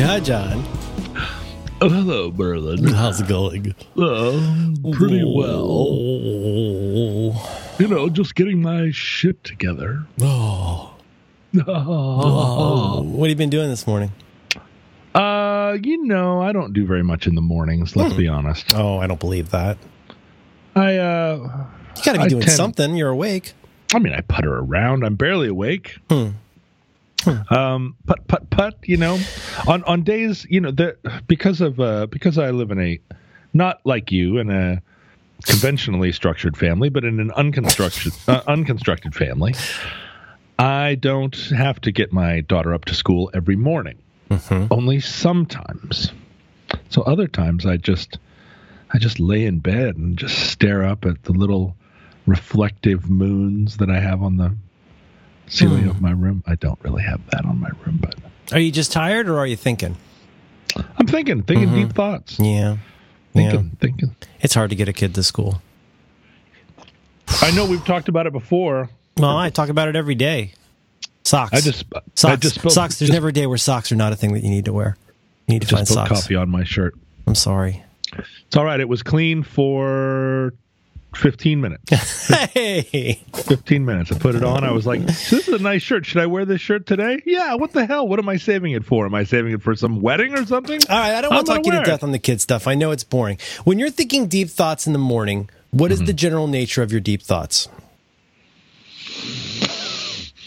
Hi, John. Oh, hello, Merlin. How's it going? Uh, pretty well. You know, just getting my shit together. Oh. oh. What have you been doing this morning? Uh, you know, I don't do very much in the mornings. Let's be honest. Oh, I don't believe that. I uh, You got to be I doing tend- something. You're awake. I mean, I putter around. I'm barely awake. Hmm. Um, put put put. You know, on on days, you know, the because of uh because I live in a not like you in a conventionally structured family, but in an unconstructed uh, unconstructed family. I don't have to get my daughter up to school every morning. Only sometimes. So other times I just I just lay in bed and just stare up at the little reflective moons that I have on the ceiling Hmm. of my room. I don't really have that on my room, but Are you just tired or are you thinking? I'm thinking, thinking deep thoughts. Yeah. Thinking, yeah. thinking. It's hard to get a kid to school. I know we've talked about it before. Well, I talk about it every day. Socks. I just I socks. just spilled, socks. There's just, never a day where socks are not a thing that you need to wear. You need to find just spilled socks. coffee on my shirt. I'm sorry. It's all right. It was clean for 15 minutes. Hey. 15 minutes. I put it on. I was like, this is a nice shirt. Should I wear this shirt today? Yeah. What the hell? What am I saving it for? Am I saving it for some wedding or something? All right, I don't want to talk you gonna death on the kid stuff. I know it's boring. When you're thinking deep thoughts in the morning, what is the general nature of your deep thoughts?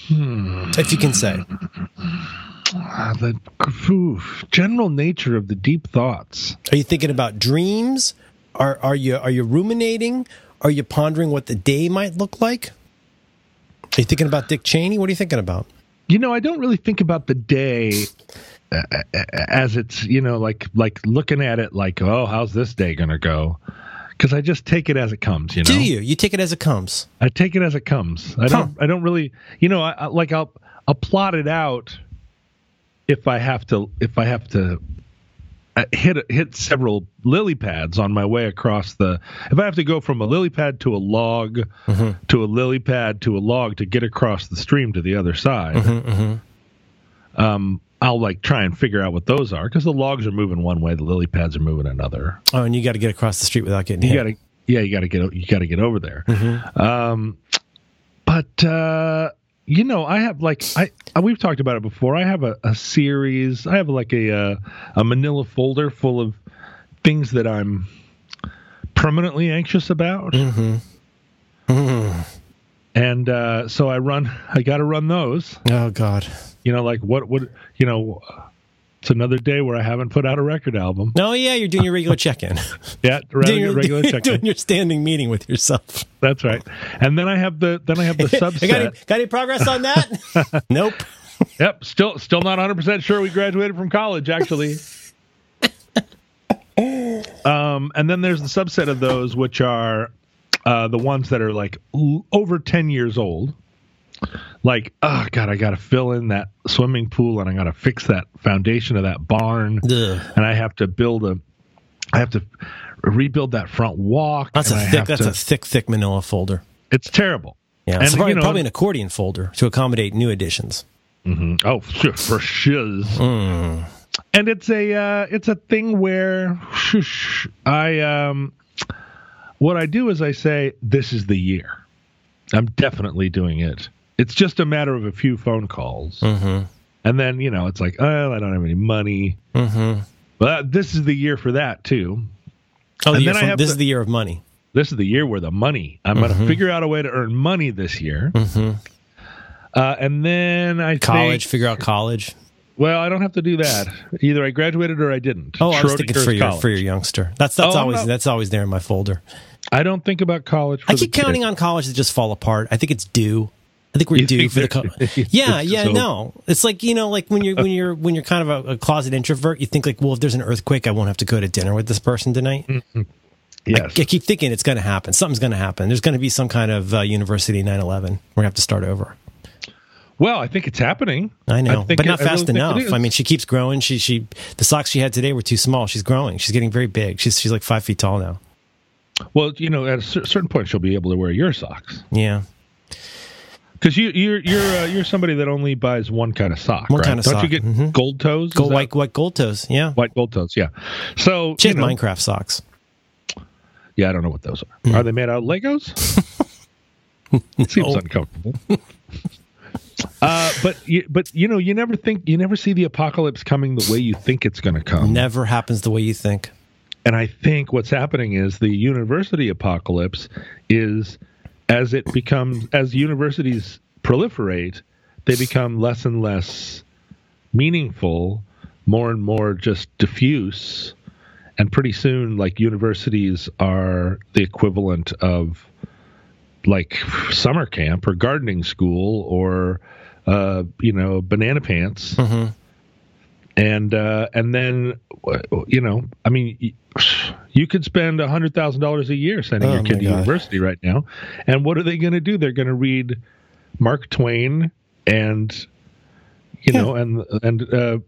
If you can say. Ah, the oof, general nature of the deep thoughts. Are you thinking about dreams? Are are you are you ruminating? Are you pondering what the day might look like? Are you thinking about Dick Cheney? What are you thinking about? You know, I don't really think about the day uh, uh, as it's, you know, like like looking at it like, oh, how's this day going to go? Because I just take it as it comes, you know. Do you? You take it as it comes. I take it as it comes. I don't. I don't really. You know, I, I like I'll I'll plot it out if I have to. If I have to hit hit several lily pads on my way across the. If I have to go from a lily pad to a log to a lily pad to a log to get across the stream to the other side. Um, I'll like try and figure out what those are because the logs are moving one way, the lily pads are moving another Oh, and you got to get across the street without getting you hit. gotta yeah you gotta get you gotta get over there um but uh you know i have like i we've talked about it before. I have a, a series i have like a uh, a manila folder full of things that i'm permanently anxious about. And uh so i run i gotta run those. Oh God. you know like what would you know it's another day where i haven't put out a record album Oh yeah, you're doing your regular check-in. yeah doing your, regular check-in. doing your standing meeting with yourself. That's right. And then I have the then I have the I got, any, subset. got any progress on that? nope. yep, still still not 100% sure we graduated from college actually. um and then there's the subset of those which are uh the ones that are like over 10 years old. Like, oh god, I got to fill in that swimming pool and I got to fix that foundation of that barn Ugh. and I have to build a I have to rebuild that front walk. That's a thick. That's to- a thick, thick Manila folder. It's terrible. Yeah, And, it's probably, you know- probably an accordion folder to accommodate new additions. Oh, for for shiz. And it's a uh, it's a thing where shush, I um what I do is I say this is the year. I'm definitely doing it. It's just a matter of a few phone calls, Mm-hmm. and then you know it's like, oh, I don't have any money. Mm-hmm. But this is the year for that too. Oh, And year then I from- have this to- is the year of money. This is the year where the money. I'm going to figure out a way to earn money this year, Mm-hmm. uh, and then I College. Think, Figure out college. well, I don't have to do that. Either I graduated or I didn't. Oh, I was thinking for your college. for your youngster. That's that's Oh, always that's always there in my folder. I don't think about college. For I keep the counting on college to just fall apart. I think it's due. I think we're You due think for the. Co- yeah, yeah, so- no. It's like you know, like when you're when you're when you're kind of a, a closet introvert, you think like, well, if there's an earthquake, I won't have to go to dinner with this person tonight. Yes. I keep thinking it's going to happen. Something's going to happen. There's going to be some kind of uh, university 9/11. We're going to have to start over. Well, I think it's happening. I know, think but it- not I really fast think enough. I mean, she keeps growing. She she the socks she had today were too small. She's growing. She's getting very big. She's she's like five feet tall now. Well, you know, at a certain point, she'll be able to wear your socks. Yeah. Because you, you're you're uh, you're somebody that only buys one kind of sock, One right? kind of Don't sock, you get mhm. gold toes? Gold white white gold toes. Yeah. white gold toes, yeah. So She you had know, Minecraft socks. yeah, I don't know what those are. Hmm. Are they made out of Legos? Seems uncomfortable. uh, but you, but you know, you never think you never see the apocalypse coming the way you think it's going to come. Never happens the way you think. And I think what's happening is the university apocalypse is as it becomes as universities proliferate, they become less and less meaningful, more and more just diffuse, and pretty soon like universities are the equivalent of like summer camp or gardening school or uh, you know banana pants. Hmm and uh, and then you know, I mean, you could spend a hundred thousand dollars a year sending Oh, your kid to God. university right now, and what are they going to do? They're going to read Mark Twain and you Yeah. know, and and uh,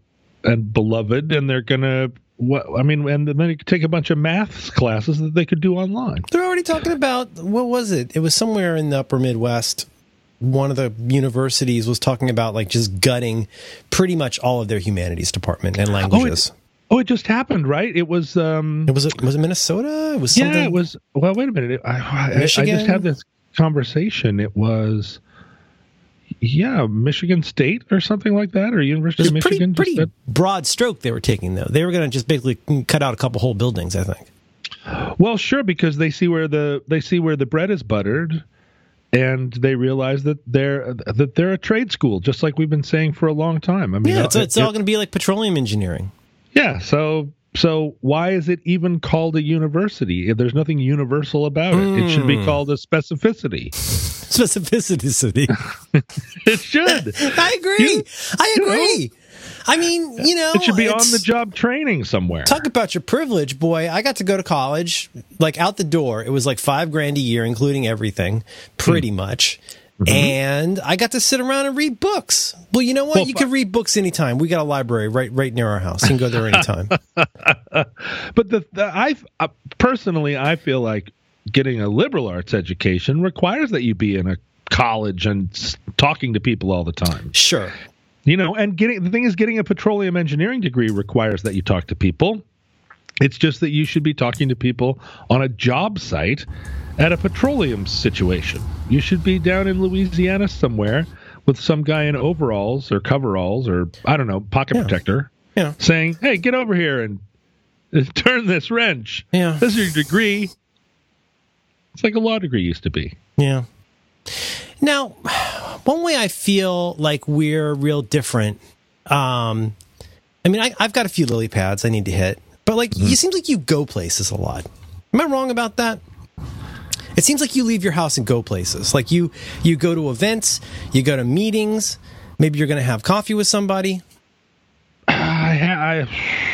and beloved, and they're going to. What I mean, and then they could take a bunch of maths classes that they could do online. They're already talking about what was it? It was somewhere in the upper Midwest. One of the universities was talking about like just gutting pretty much all of their humanities department and languages. Oh, it just happened, right? It was. um it was it was it Minnesota? It was something. Yeah, it was. Well, wait a minute. I, I, I just had this conversation. It was, yeah, Michigan State or something like that, or It University of pretty Michigan. just pretty said- broad stroke they were taking though. They were going to just basically cut out a couple whole buildings. I think. well, sure, because they see where the they see where the bread is buttered, and they realize that they're that they're a trade school, just like we've been saying for a long time. I mean, Yeah, it's, it- it's all going to be like petroleum engineering. Yeah. So. So why is it even called a university? There's nothing universal about it. It should be Hmm. called a specificity. Specificity. It should. I agree. You- I you know, agree. I mean, you know, It should be on the job training somewhere. Talk about your privilege, boy. I got to go to college, like out the door. It was like five grand a year, including everything, pretty Hmm. much. Mm-hmm. And I got to sit around and read books. Well, you know what? Well, you can read books anytime. We got a library right right near our house. You can go there anytime. But the, the I uh, personally, I feel like getting a liberal arts education requires that you be in a college and s- talking to people all the time. sure. You know, and getting the thing is, getting a petroleum engineering degree requires that you talk to people. It's just that you should be talking to people on a job site at a petroleum situation. You should be down in Louisiana somewhere with some guy in overalls or coveralls or I don't know, pocket Yeah. protector Yeah. saying, "Hey, get over here and turn this wrench. Yeah. This is your degree." It's like a law degree used to be. Yeah. Now, one way I feel like we're real different. Um, I mean, I, I've got a few lily pads I need to hit, but like, hmm. you seem like you go places a lot. Am I wrong about that? It seems like you leave your house and go places. Like you, you go to events, you go to meetings. Maybe you're going to have coffee with somebody. I, ha-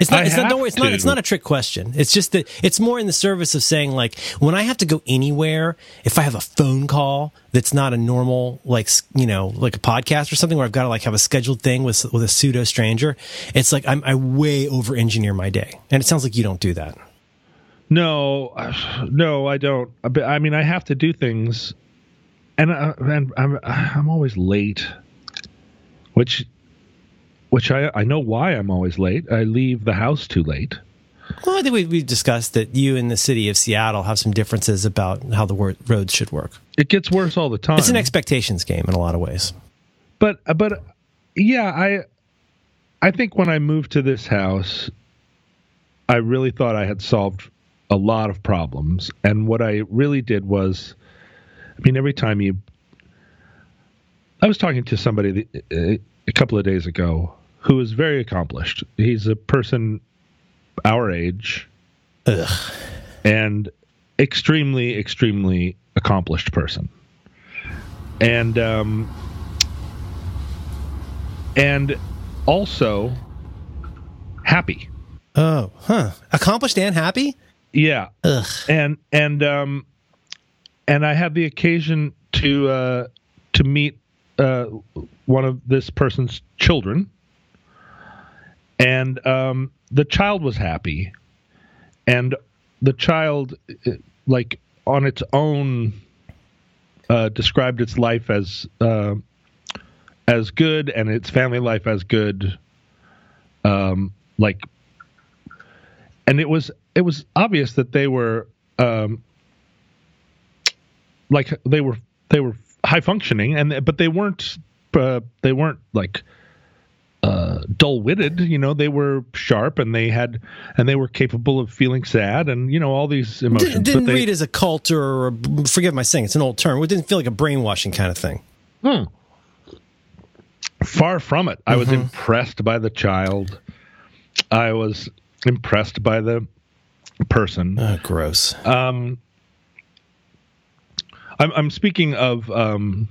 It's not. I it's not. Don't worry. It's not. It's not a trick question. It's just that it's more in the service of saying like when I have to go anywhere, if I have a phone call that's not a normal like you know like a podcast or something where I've got to like have a scheduled thing with with a pseudo stranger, it's like I'm I way over engineer my day, and it sounds like you don't do that. No, uh, no, I don't. But, I mean, I have to do things, and uh, and I'm I'm always late, which which I I know why I'm always late. I leave the house too late. Well, I think we we discussed that you and the city of Seattle have some differences about how the wor- roads should work. It gets worse all the time. It's an expectations game in a lot of ways. but but yeah, I I think when I moved to this house, I really thought I had solved a lot of problems, and what I really did was, I mean, every time you, I was talking to somebody a couple of days ago who is very accomplished. He's a person our age Ugh. and extremely extremely accomplished person and um and also happy Oh, huh. Accomplished and happy. yeah Ugh. and and um and i had the occasion to uh to meet uh one of this person's children and um the child was happy and the child uh, like on its own uh, described its life as uh, as good and its family life as good. Um, like, and it was it was obvious that they were um, like they were they were high functioning and but they weren't uh, they weren't like uh, dull witted. You know, they were sharp and they had and they were capable of feeling sad and you know all these emotions. Didn't, didn't they, read as a cult or forgive my saying, it's an old term. It didn't feel like a brainwashing kind of thing. Hmm. Far from it. I was Mm-hmm. impressed by the child. I was impressed by the person. Oh, gross. Um, I'm, I'm speaking of. Um,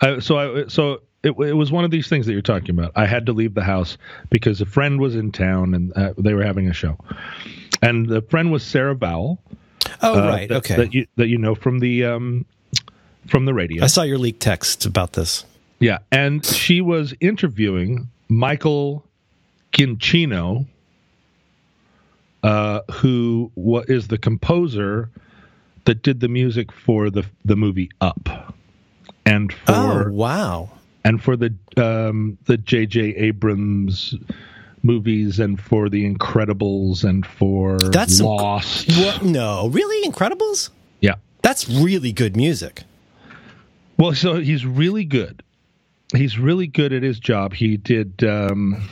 I, so I so it, it was one of these things that you're talking about. I had to leave the house because a friend was in town and uh, they were having a show, and the friend was Sarah Vowell. Oh, uh, right. that, okay. That you that you know from the um, from the radio. I saw your leaked text about this. Yeah, and she was interviewing Michael Giacchino, uh, who what is the composer that did the music for the the movie Up, and for Oh, wow. And for the um, the J.J. Abrams movies, and for The Incredibles, and for That's some- Lost. What? No, really? Incredibles? Yeah. That's really good music. Well, so he's really good. He's really good at his job. He did um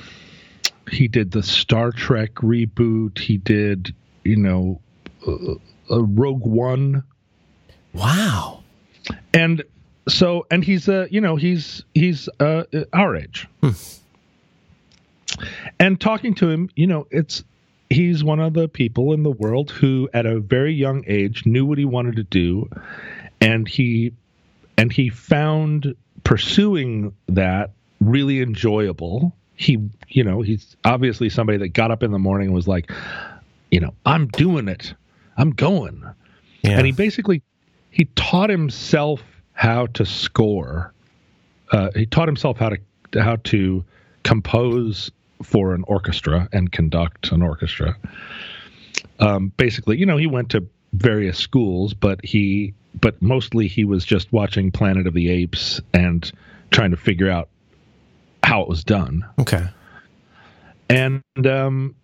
he did the Star Trek reboot. He did, you know, uh, uh, Rogue One. Wow. And so and he's uh you know, he's he's uh our age. And talking to him, you know, it's he's one of the people in the world who at a very young age knew what he wanted to do. And he and he found pursuing that really enjoyable. He you know he's obviously somebody that got up in the morning and was like you know i'm doing it. I'm going. Yeah. and he basically he taught himself how to score uh, he taught himself how to how to compose for an orchestra and conduct an orchestra um, basically you know he went to various schools but he but mostly he was just watching planet of the apes and trying to figure out how it was done okay. and um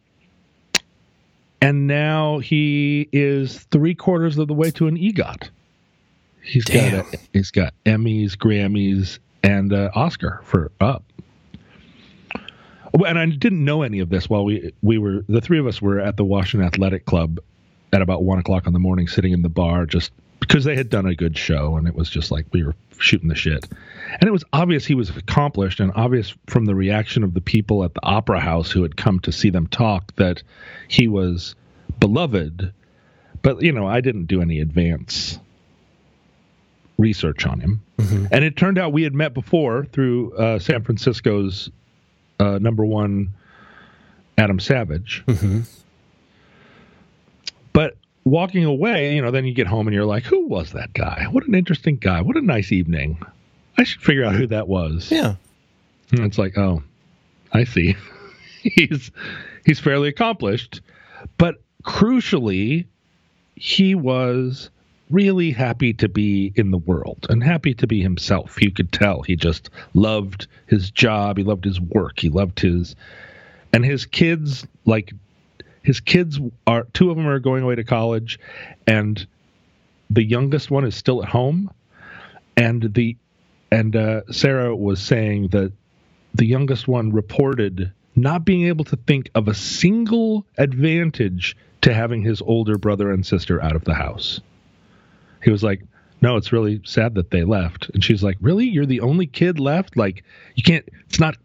and now he is three quarters of the way to an EGOT. He's Damn. got a, he's got Emmys, Grammys, and uh, Oscar for Up. And I didn't know any of this while we we were the three of us were at the Washington Athletic Club at about one o'clock in the morning, sitting in the bar, just because they had done a good show, and it was just like we were shooting the shit. And it was obvious he was accomplished, and obvious from the reaction of the people at the opera house who had come to see them talk that he was beloved. But you know, I didn't do any advance research on him, and it turned out we had met before through uh, San Francisco's uh, number one, Adam Savage. hmm But walking away, you know, then you get home and you're like, who was that guy? What an interesting guy. What a nice evening. I should figure out who that was. Yeah. And it's like, oh, I see. he's he's fairly accomplished, but crucially, he was really happy to be in the world and happy to be himself. You could tell he just loved his job, he loved his work, he loved his and his kids like his kids are two of them are going away to college and the youngest one is still at home and the and uh, Sarah was saying that the youngest one reported not being able to think of a single advantage to having his older brother and sister out of the house. He was like, "No, it's really sad that they left." And she's like, "Really? You're the only kid left? Like, you can't it's not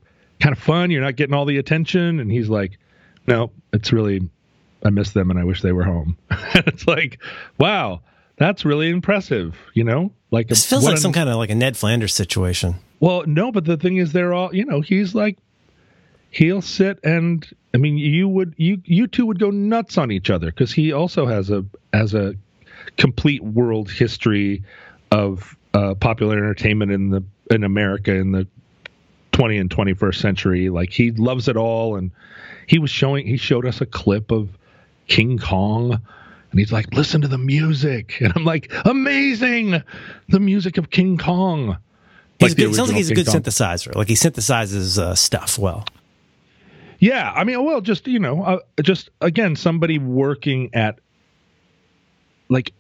kind of fun, you're not getting all the attention?" And he's like, "No, it's really I miss them and I wish they were home." it's like, "Wow, that's really impressive, you know? Like This feels like an- some kind of like a Ned Flanders situation. well, no, but the thing is, they're all you know. He's like, he'll sit and I mean, you would you you two would go nuts on each other because he also has a as a complete world history of uh, popular entertainment in the in America in the 20 and 21st century. Like he loves it all, and he was showing he showed us a clip of King Kong And he's like, listen to the music. And I'm like, amazing. The music of King Kong. Like good, sounds like he's a good Kong. synthesizer. Like he synthesizes uh, stuff well. Yeah. I mean, well, just, you know, uh, just again, somebody working at like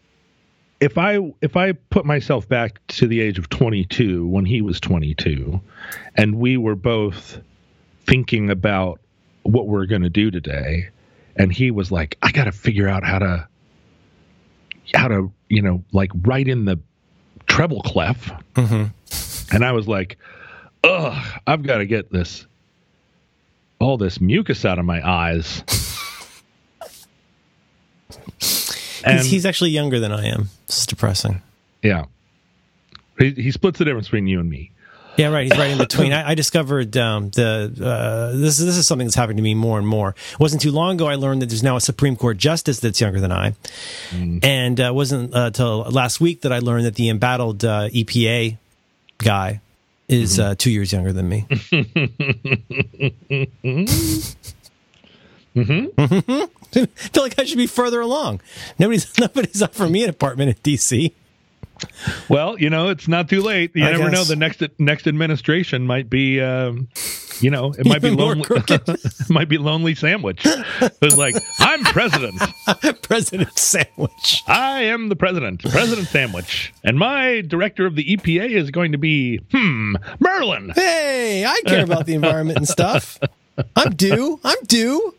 if I if I put myself back to the age of 22 when he was 22 and we were both thinking about what we're going to do today and he was like I got to figure out how to how to, you know, like right in the treble clef. Mm-hmm. And I was like, ugh, I've got to get this all this mucus out of my eyes. And he's actually younger than I am. This is depressing. Yeah. He, he splits the difference between you and me. Yeah, right. He's right in between. I, I discovered um, the uh, this this is something that's happening to me more and more. It wasn't too long ago I learned that there's now a Supreme Court justice that's younger than I, mm. and uh, wasn't until uh, last week that I learned that the embattled uh, EPA guy is mm-hmm. Uh, two years younger than me. Mm-hmm. I feel like I should be further along. Nobody's nobody's offering me an apartment in DC. Well, you know, it's not too late. You I never guess. know. The next next administration might be, um, you know, it might be lonely. it might be lonely sandwich. It's like I'm president. president sandwich. I am the president. President sandwich, and my director of the EPA is going to be hmm Merlin. Hey, I care about the environment and stuff. I'm due. I'm due.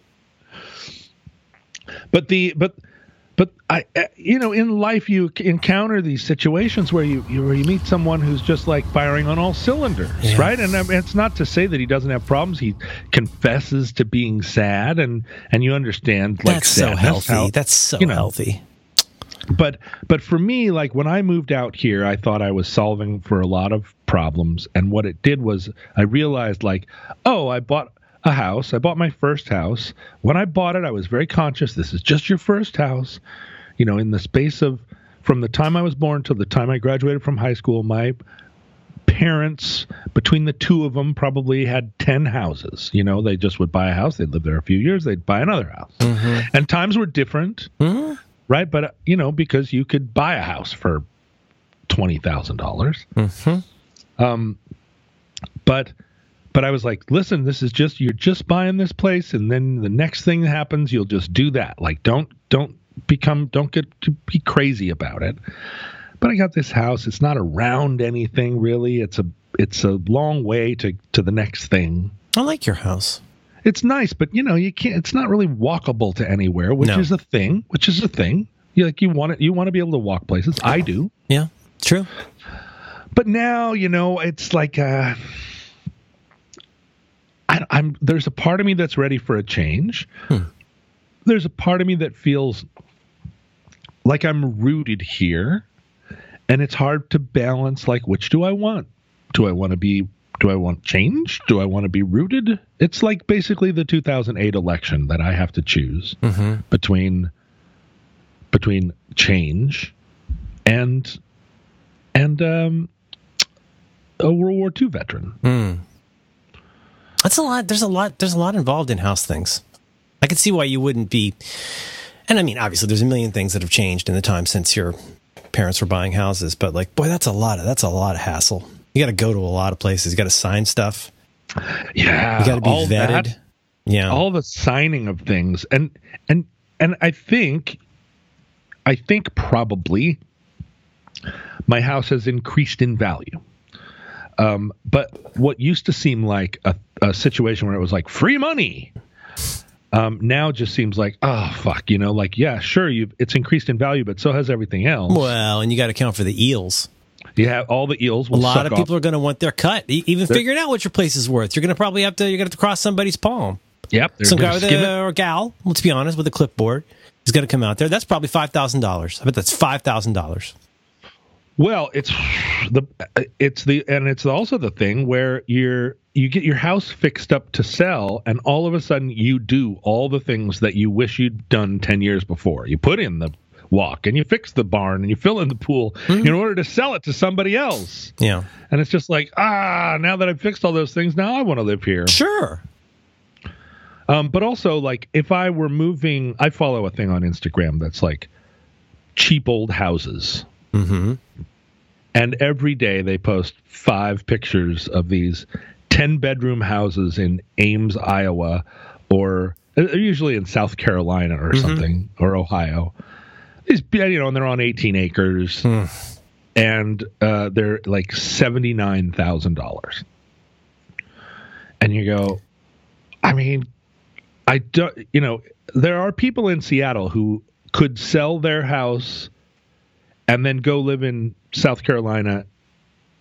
But the but but I, uh, you know, in life you encounter these situations where you, you where you meet someone who's just like firing on all cylinders, yeah. right? And um, it's not to say that he doesn't have problems. He confesses to being sad, and and you understand like that's so healthy. How, that's so you know, healthy. But but for me, like when I moved out here, I thought I was solving for a lot of problems, and what it did was I realized like, oh, I bought a house. I bought my first house. When I bought it, I was very conscious. This is just your first house. You know, in the space of from the time I was born till the time I graduated from high school, my parents, between the two of them, probably had 10 houses. You know, they just would buy a house, they'd live there a few years, they'd buy another house. Mm-hmm. And times were different, mm-hmm. right? But, uh, you know, because you could buy a house for $20,000. Mm-hmm. Um, but but I was like, listen, this is just you're just buying this place, and then the next thing that happens, you'll just do that. Like, don't don't become don't get to be crazy about it. But I got this house. It's not around anything really. It's a it's a long way to to the next thing. I like your house. It's nice, but you know you can't. It's not really walkable to anywhere, which no. is a thing. Which is a thing. You like you want it. You want to be able to walk places. I do. Yeah, true. But now you know it's like. Uh, I, am there's a part of me that's ready for a change. Hmm. There's a part of me that feels like I'm rooted here, and it's hard to balance. Like, which do I want? Do I want to be? Do I want change? Do I want to be rooted? It's like basically the 2008 election that I have to choose mm-hmm. between between change and and um, a World War II veteran. Mm. That's a lot. There's a lot. There's a lot involved in house things. I can see why you wouldn't be. And I mean, obviously, there's a million things that have changed in the time since your parents were buying houses. But like, boy, that's a lot of that's a lot of hassle. You got to go to a lot of places. You got to sign stuff. Yeah, you got to be vetted. That, yeah, all the signing of things, and and and I think, I think probably, my house has increased in value. Um, but what used to seem like a, a situation where it was like free money um, now just seems like oh fuck you know like yeah sure you it's increased in value but so has everything else. Well and you got to account for the eels. You have all the eels a lot of people off. are going to want their cut. Even They're, figuring out what your place is worth. You're going to probably have to you're going to have to cross somebody's palm. Yep some guy with a, or gal let's be honest with a clipboard is going to come out there. That's probably $5000 i bet that's $5000 well, it's the it's the and it's also the thing where you're you get your house fixed up to sell and all of a sudden you do all the things that you wish you'd done 10 years before. You put in the walk and you fix the barn and you fill in the pool mm-hmm. in order to sell it to somebody else. Yeah. And it's just like, ah, now that I've fixed all those things, now I want to live here. Sure. Um, but also like if I were moving, I follow a thing on Instagram that's like cheap old houses. Mm-hmm. And every day they post five pictures of these 10 bedroom houses in Ames, Iowa, or uh, usually in South Carolina or something, or Ohio. These, you know, and they're on 18 acres. And uh, they're like $79,000. And you go, I mean, I don't, you know, there are people in Seattle who could sell their house and then go live in South Carolina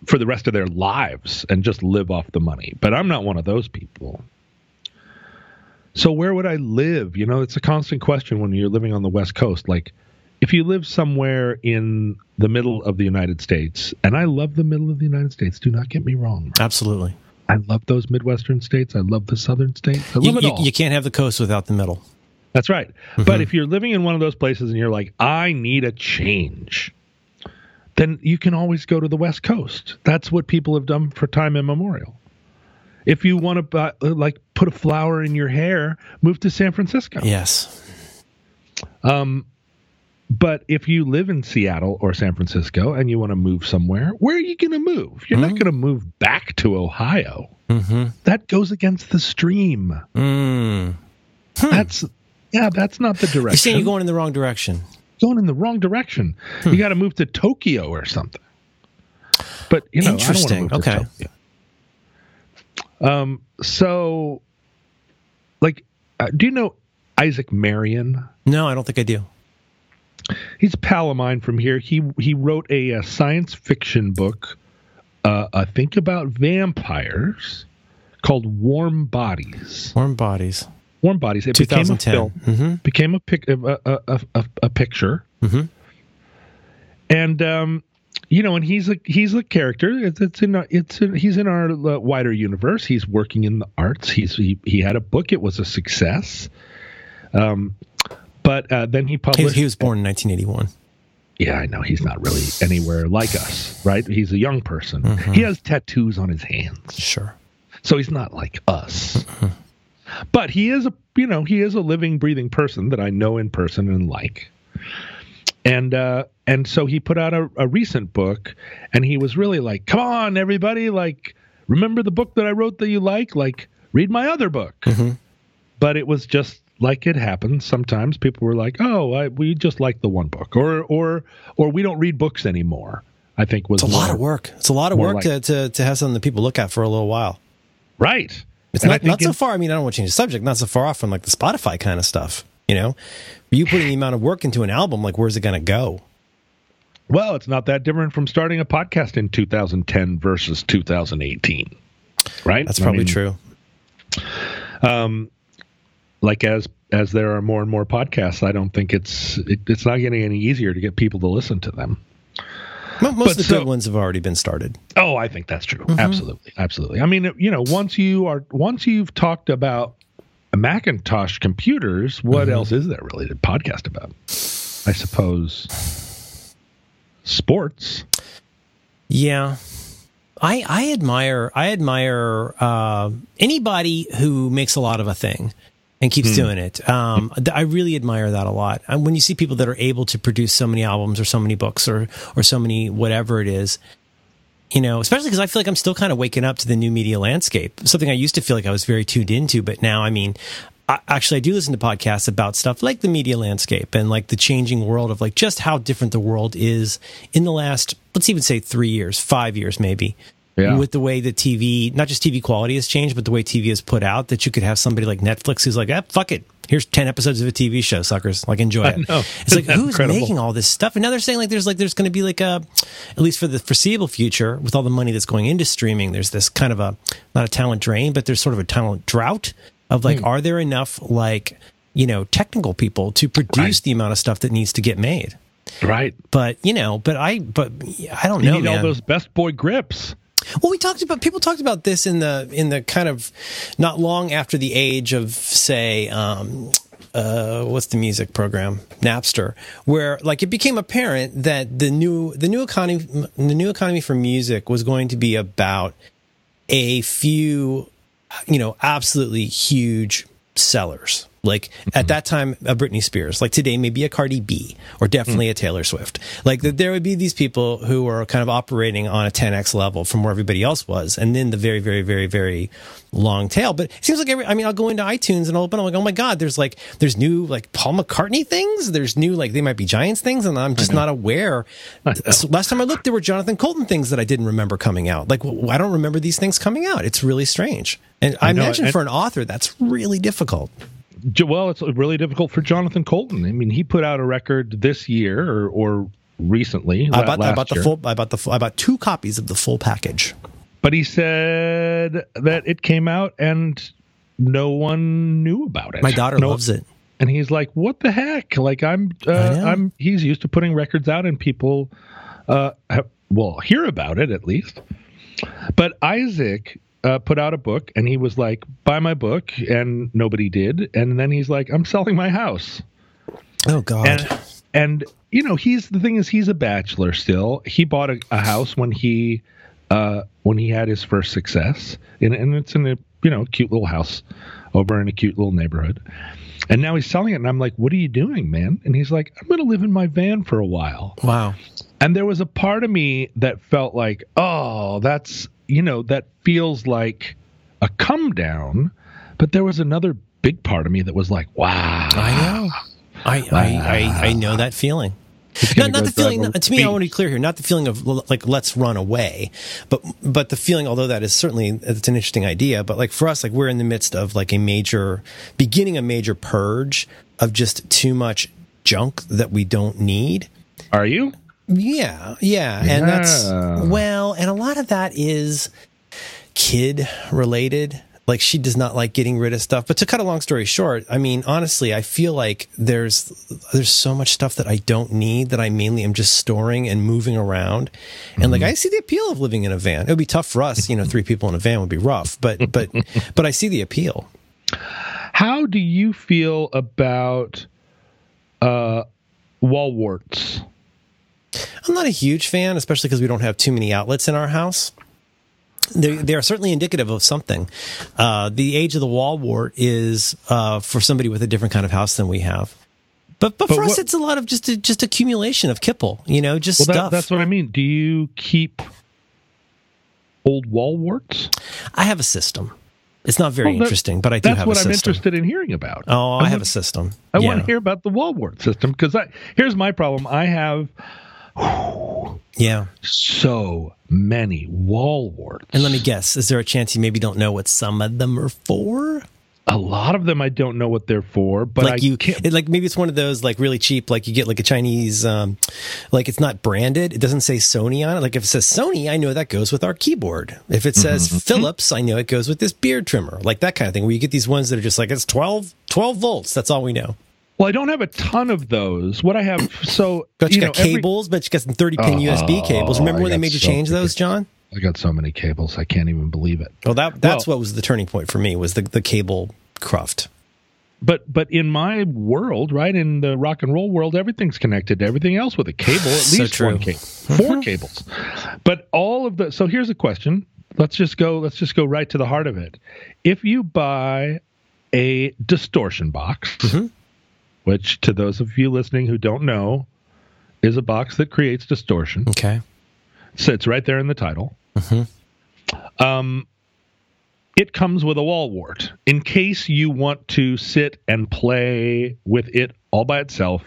for the rest of their lives and just live off the money. But I'm not one of those people. So where would I live? You know, it's a constant question when you're living on the West Coast. Like, if you live somewhere in the middle of the United States, and I love the middle of the United States, do not get me wrong. Absolutely. I love those Midwestern states. I love the Southern states. I love You, it you, you can't have the coast without the middle. That's right. But if you're living in one of those places and you're like, I need a change, then you can always go to the West Coast. That's what people have done for time immemorial. If you want to buy, like put a flower in your hair, move to San Francisco. Yes. Um, But if you live in Seattle or San Francisco and you want to move somewhere, where are you going to move? You're not going to move back to Ohio. Mm-hmm. That goes against the stream. Mm. That's yeah, that's not the direction. You're saying you're going in the wrong direction. going in the wrong direction. Hmm. You got to move to Tokyo or something. But you know, Interesting. I don't want to move Okay. Um. So, like, uh, do you know Isaac Marion? No, I don't think I do. He's a pal of mine from here. He he wrote a, uh science fiction book, uh, I think about vampires, called Warm Bodies. Warm bodies. Warm Bodies. It became a film. Mm-hmm. Became a pic a, a, a, a, picture. Mhm. And um, you know, and he's a he's a character. It's, it's in it's in, he's in our uh, wider universe. He's working in the arts. He's he, he had a book. It was a success. Um, but uh, then he He, published. he was born in 1981. yeah, I know he's not really anywhere like us, right? He's a young person. He has tattoos on his hands, Sure. so he's not like us. But he is a you know he is a living, breathing person that I know in person and like. And uh, and so he put out a, a recent book, and he was really like, "Come on, everybody! Like, remember the book that I wrote that you like? Like, read my other book." But it was just like it happens. Sometimes people were like, "Oh, I, we just like the one book," or or or we don't read books anymore. I think was It's a lot of work. It's a lot of work like- to, to, to have something that people look at for a little while. right? It's And not, not so far. I mean, I don't want to change the subject. Not so far off from like the Spotify kind of stuff. You know, you putting the amount of work into an album, like where's it going to go? Well, it's not that different from starting a podcast in 2010 versus 2018, right? That's I probably mean, true. Um, like as as there are more and more podcasts, I don't think it's it, it's not getting any easier to get people to listen to them. Mo- Most of the so- good ones have already been started. Oh, I think that's true. Mm-hmm. Absolutely, absolutely. I mean, you know, once you are once you've talked about Macintosh computers, what Mm-hmm. else is there really to podcast about? I suppose sports. Yeah. I, I admire I admire uh, anybody who makes a lot of a thing and keeps doing it. Um, th- I really admire that a lot. And when you see people that are able to produce so many albums or so many books or or so many whatever it is, you know, especially because I feel like I'm still kind of waking up to the new media landscape. Something I used to feel like I was very tuned into, but now, I mean, I, actually, I do listen to podcasts about stuff like the media landscape and like the changing world of like just how different the world is in the last, let's even say three years, five years, maybe. Yeah. With the way that TV, not just TV quality has changed, but the way TV is put out, that you could have somebody like Netflix who's like, ah, fuck it. Here's 10 episodes of a TV show, suckers. Like, enjoy it. It's like, who's incredible? making all this stuff? And now they're saying like there's like there's going to be like a, at least for the foreseeable future, with all the money that's going into streaming, there's this kind of a not a talent drain, but there's sort of a talent drought of Hmm. like, are there enough like you know technical people to produce Right. the amount of stuff that needs to get made? Right. But you know, but I but I don't You know, need man. all those best boy grips. Well, we talked about people talked about this in the in the kind of not long after the age of say um uh what's the music program? Napster where like it became apparent that the new the new economy the new economy for music was going to be about a few you know absolutely huge sellers Like at that time, a Britney Spears. Like today, maybe a Cardi B or definitely a Taylor Swift. Like that, there would be these people who are kind of operating on a 10x level from where everybody else was, and then the very, very, very, very long tail. But it seems like every. I mean, I'll go into iTunes and I'll open. I'm like, oh my god, there's like there's new like Paul McCartney things. There's new like they might be Giants things, and I'm just not aware. Last time I looked, there were Jonathan Coulton things that I didn't remember coming out. Like I don't remember these things coming out. It's really strange. And I, know, imagine and- for an author, that's really difficult. Well, it's really difficult for Jonathan Coulton. I mean, he put out a record this year or, or recently. I bought, I bought the full. I bought the. full- I bought two copies of the full package. But he said that it came out and no one knew about it. My daughter No- loves it. and he's like, "What the heck?" Like I'm, uh. I'm. He's used to putting records out, and people, uh, have, well, hear about it at least. But Isaac uh, put out a book, and he was like, "Buy my book," and nobody did. And then he's like, "I'm selling my house." Oh God. and and you know he's the thing is he's a bachelor still he bought a, a house when he uh when he had his first success and, and it's in a you know cute little house over in a cute little neighborhood and now he's selling it and i'm like what are you doing man and he's like i'm gonna live in my van for a while wow. and there was a part of me that felt like oh that's you know that feels like a come down but there was another big part of me that was like wow I know. I I, I, I know that feeling. Not, not the feeling. a To me, I want to be clear here. Not the feeling of like let's run away, but but the feeling. Although that is certainly it's an interesting idea, but like for us, like we're in the midst of like a major beginning a major purge of just too much junk that we don't need. are you Yeah, yeah, and that's Yeah. well, and a lot of that is kid related. Like she does not like getting rid of stuff. But to cut a long story short, I mean, honestly, I feel like there's there's so much stuff that I don't need that I mainly am just storing and moving around. And like I see the appeal of living in a van. It would be tough for us, you know, three people in a van would be rough, but but but I see the appeal. How do you feel about uh, wall warts? I'm not a huge fan, especially because we don't have too many outlets in our house. They, they are certainly indicative of something. Uh, the age of the wall wart is uh, for somebody with a different kind of house than we have. But but, But for us, it's a lot of just just accumulation of kipple. You know, just Well, that, stuff. that's what I mean. Do you keep old wall warts? I have a system. It's not very Well, that- interesting, but I do have a system. That's what I'm interested in hearing about. Oh, I, have want- a system. I yeah. want to hear about the wall wart system because here's my problem. I have Yeah. so many wall warts. And let me guess: is there a chance you maybe don't know what some of them are for? a lot of them I don't know what they're for, but like I you can't. it, like maybe it's one of those like really cheap like you get like a chinese um like it's not branded it doesn't say sony on it like if it says sony i know that goes with our keyboard if it says Mm-hmm. philips i know it goes with this beard trimmer like that kind of thing where you get these ones that are just like it's 12 12 volts that's all we know Well, I don't have a ton of those. What I have, so but you, you got know, every- cables but you got some 30 pin usb cables remember I when they made you so change those john I got so many cables, I can't even believe it. well that that's Well- what was the turning point for me was the the cable cruft But but in my world, right in the rock and roll world, everything's connected to everything else with a cable, at So least true. one cable, 4 cables. But all of the so here's a question. Let's just go. Let's just go right to the heart of it. If you buy a distortion box, Mm-hmm. Which to those of you listening who don't know, is a box that creates distortion. okay sits right there in the title. Um, it comes with a wall wart in case you want to sit and play with it all by itself.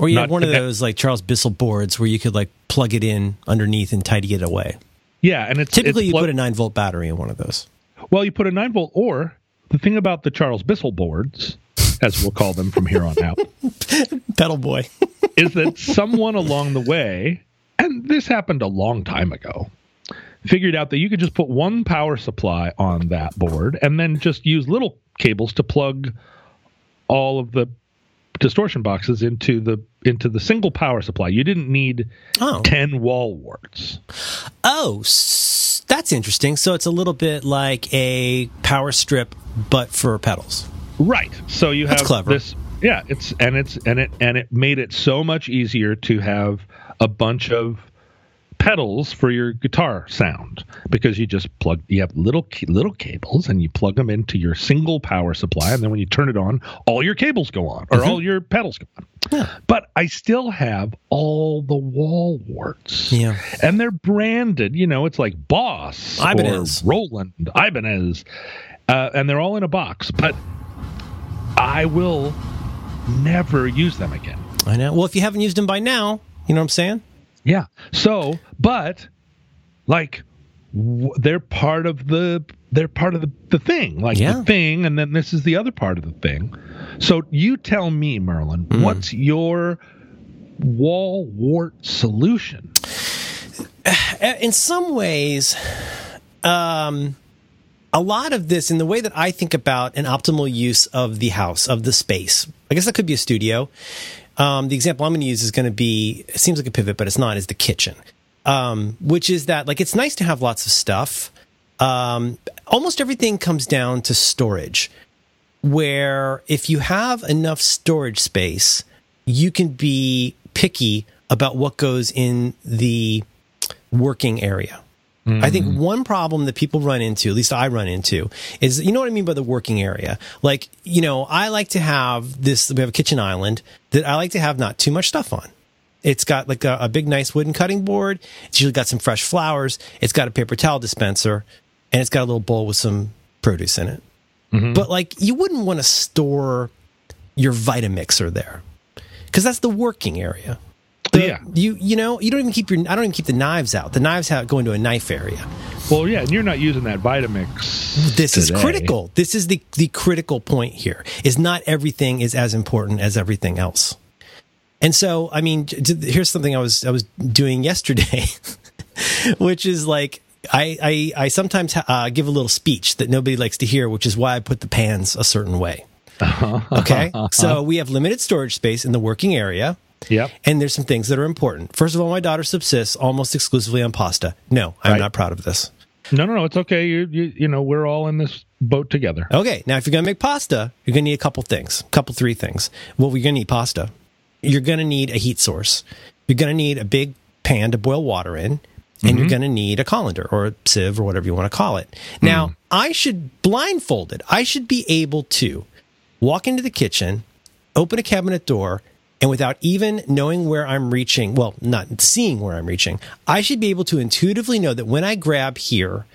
or you have one of those like charles bissell boards where you could like plug it in underneath and tidy it away Yeah, and it's Typically, it's you plug- put a nine volt battery in one of those. well, you put a nine volt. Or the thing about the Charles Bissell boards, as we'll call them from here on out, Pedal boy. is that someone along the way, and this happened a long time ago, figured out that you could just put one power supply on that board and then just use little cables to plug all of the distortion boxes into the into the single power supply. You didn't need Oh, 10 wall warts. oh, s- that's interesting. So it's a little bit like a power strip, but for pedals. Right. So you That's have clever. this yeah, it's and it's and it and it made it so much easier to have a bunch of pedals for your guitar sound because you just plug you have little little cables and you plug them into your single power supply and then when you turn it on all your cables go on or mm-hmm. all your pedals go on yeah. but i still have all the wall warts yeah and they're branded you know it's like boss Ibanez. or roland ibanez uh, and they're all in a box but i will never use them again i know well if you haven't used them by now you know what i'm saying yeah. So, but like w- they're part of the they're part of the, the thing, like yeah. the thing, and then this is the other part of the thing. So you tell me, Merlin, mm. what's your wall wart solution? In some ways, um, a lot of this, in the way that I think about an optimal use of the house, of the space, I guess that could be a studio. Um, the example I'm going to use is going to be, it seems like a pivot, but it's not, is the kitchen. Um, which is that like it's nice to have lots of stuff. Um, almost everything comes down to storage, where if you have enough storage space, you can be picky about what goes in the working area. Mm-hmm. I think one problem that people run into, at least I run into, is you know what I mean by the working area. Like, you know, I like to have this, we have a kitchen island that I like to have not too much stuff on. It's got like a, a big, nice wooden cutting board. It's usually got some fresh flowers. It's got a paper towel dispenser and it's got a little bowl with some produce in it. Mm-hmm. But like, you wouldn't want to store your Vitamixer there because that's the working area. The, yeah. You you know you don't even keep your I don't even keep the knives out. The knives have, go into a knife area. Well, yeah, and you're not using that Vitamix. This today. is critical. This is the the critical point here. Is not everything is as important as everything else. And so, I mean, here's something I was I was doing yesterday, which is like I I, I sometimes uh, give a little speech that nobody likes to hear, which is why I put the pans a certain way. okay, so we have limited storage space in the working area yeah. And there's some things that are important. First of all, my daughter subsists almost exclusively on pasta. No, I'm right. not proud of this. No, no, no. It's okay. You, you, you know, we're all in this boat together. Okay. Now, if you're going to make pasta, you're going to need a couple things, a couple, three things. Well, we're going to need pasta. You're going to need a heat source. You're going to need a big pan to boil water in. And mm-hmm. you're going to need a colander or a sieve or whatever you want to call it. Now, mm. I should blindfolded. I should be able to walk into the kitchen, open a cabinet door, and without even knowing where I'm reaching, well, not seeing where I'm reaching, I should be able to intuitively know that when I grab here,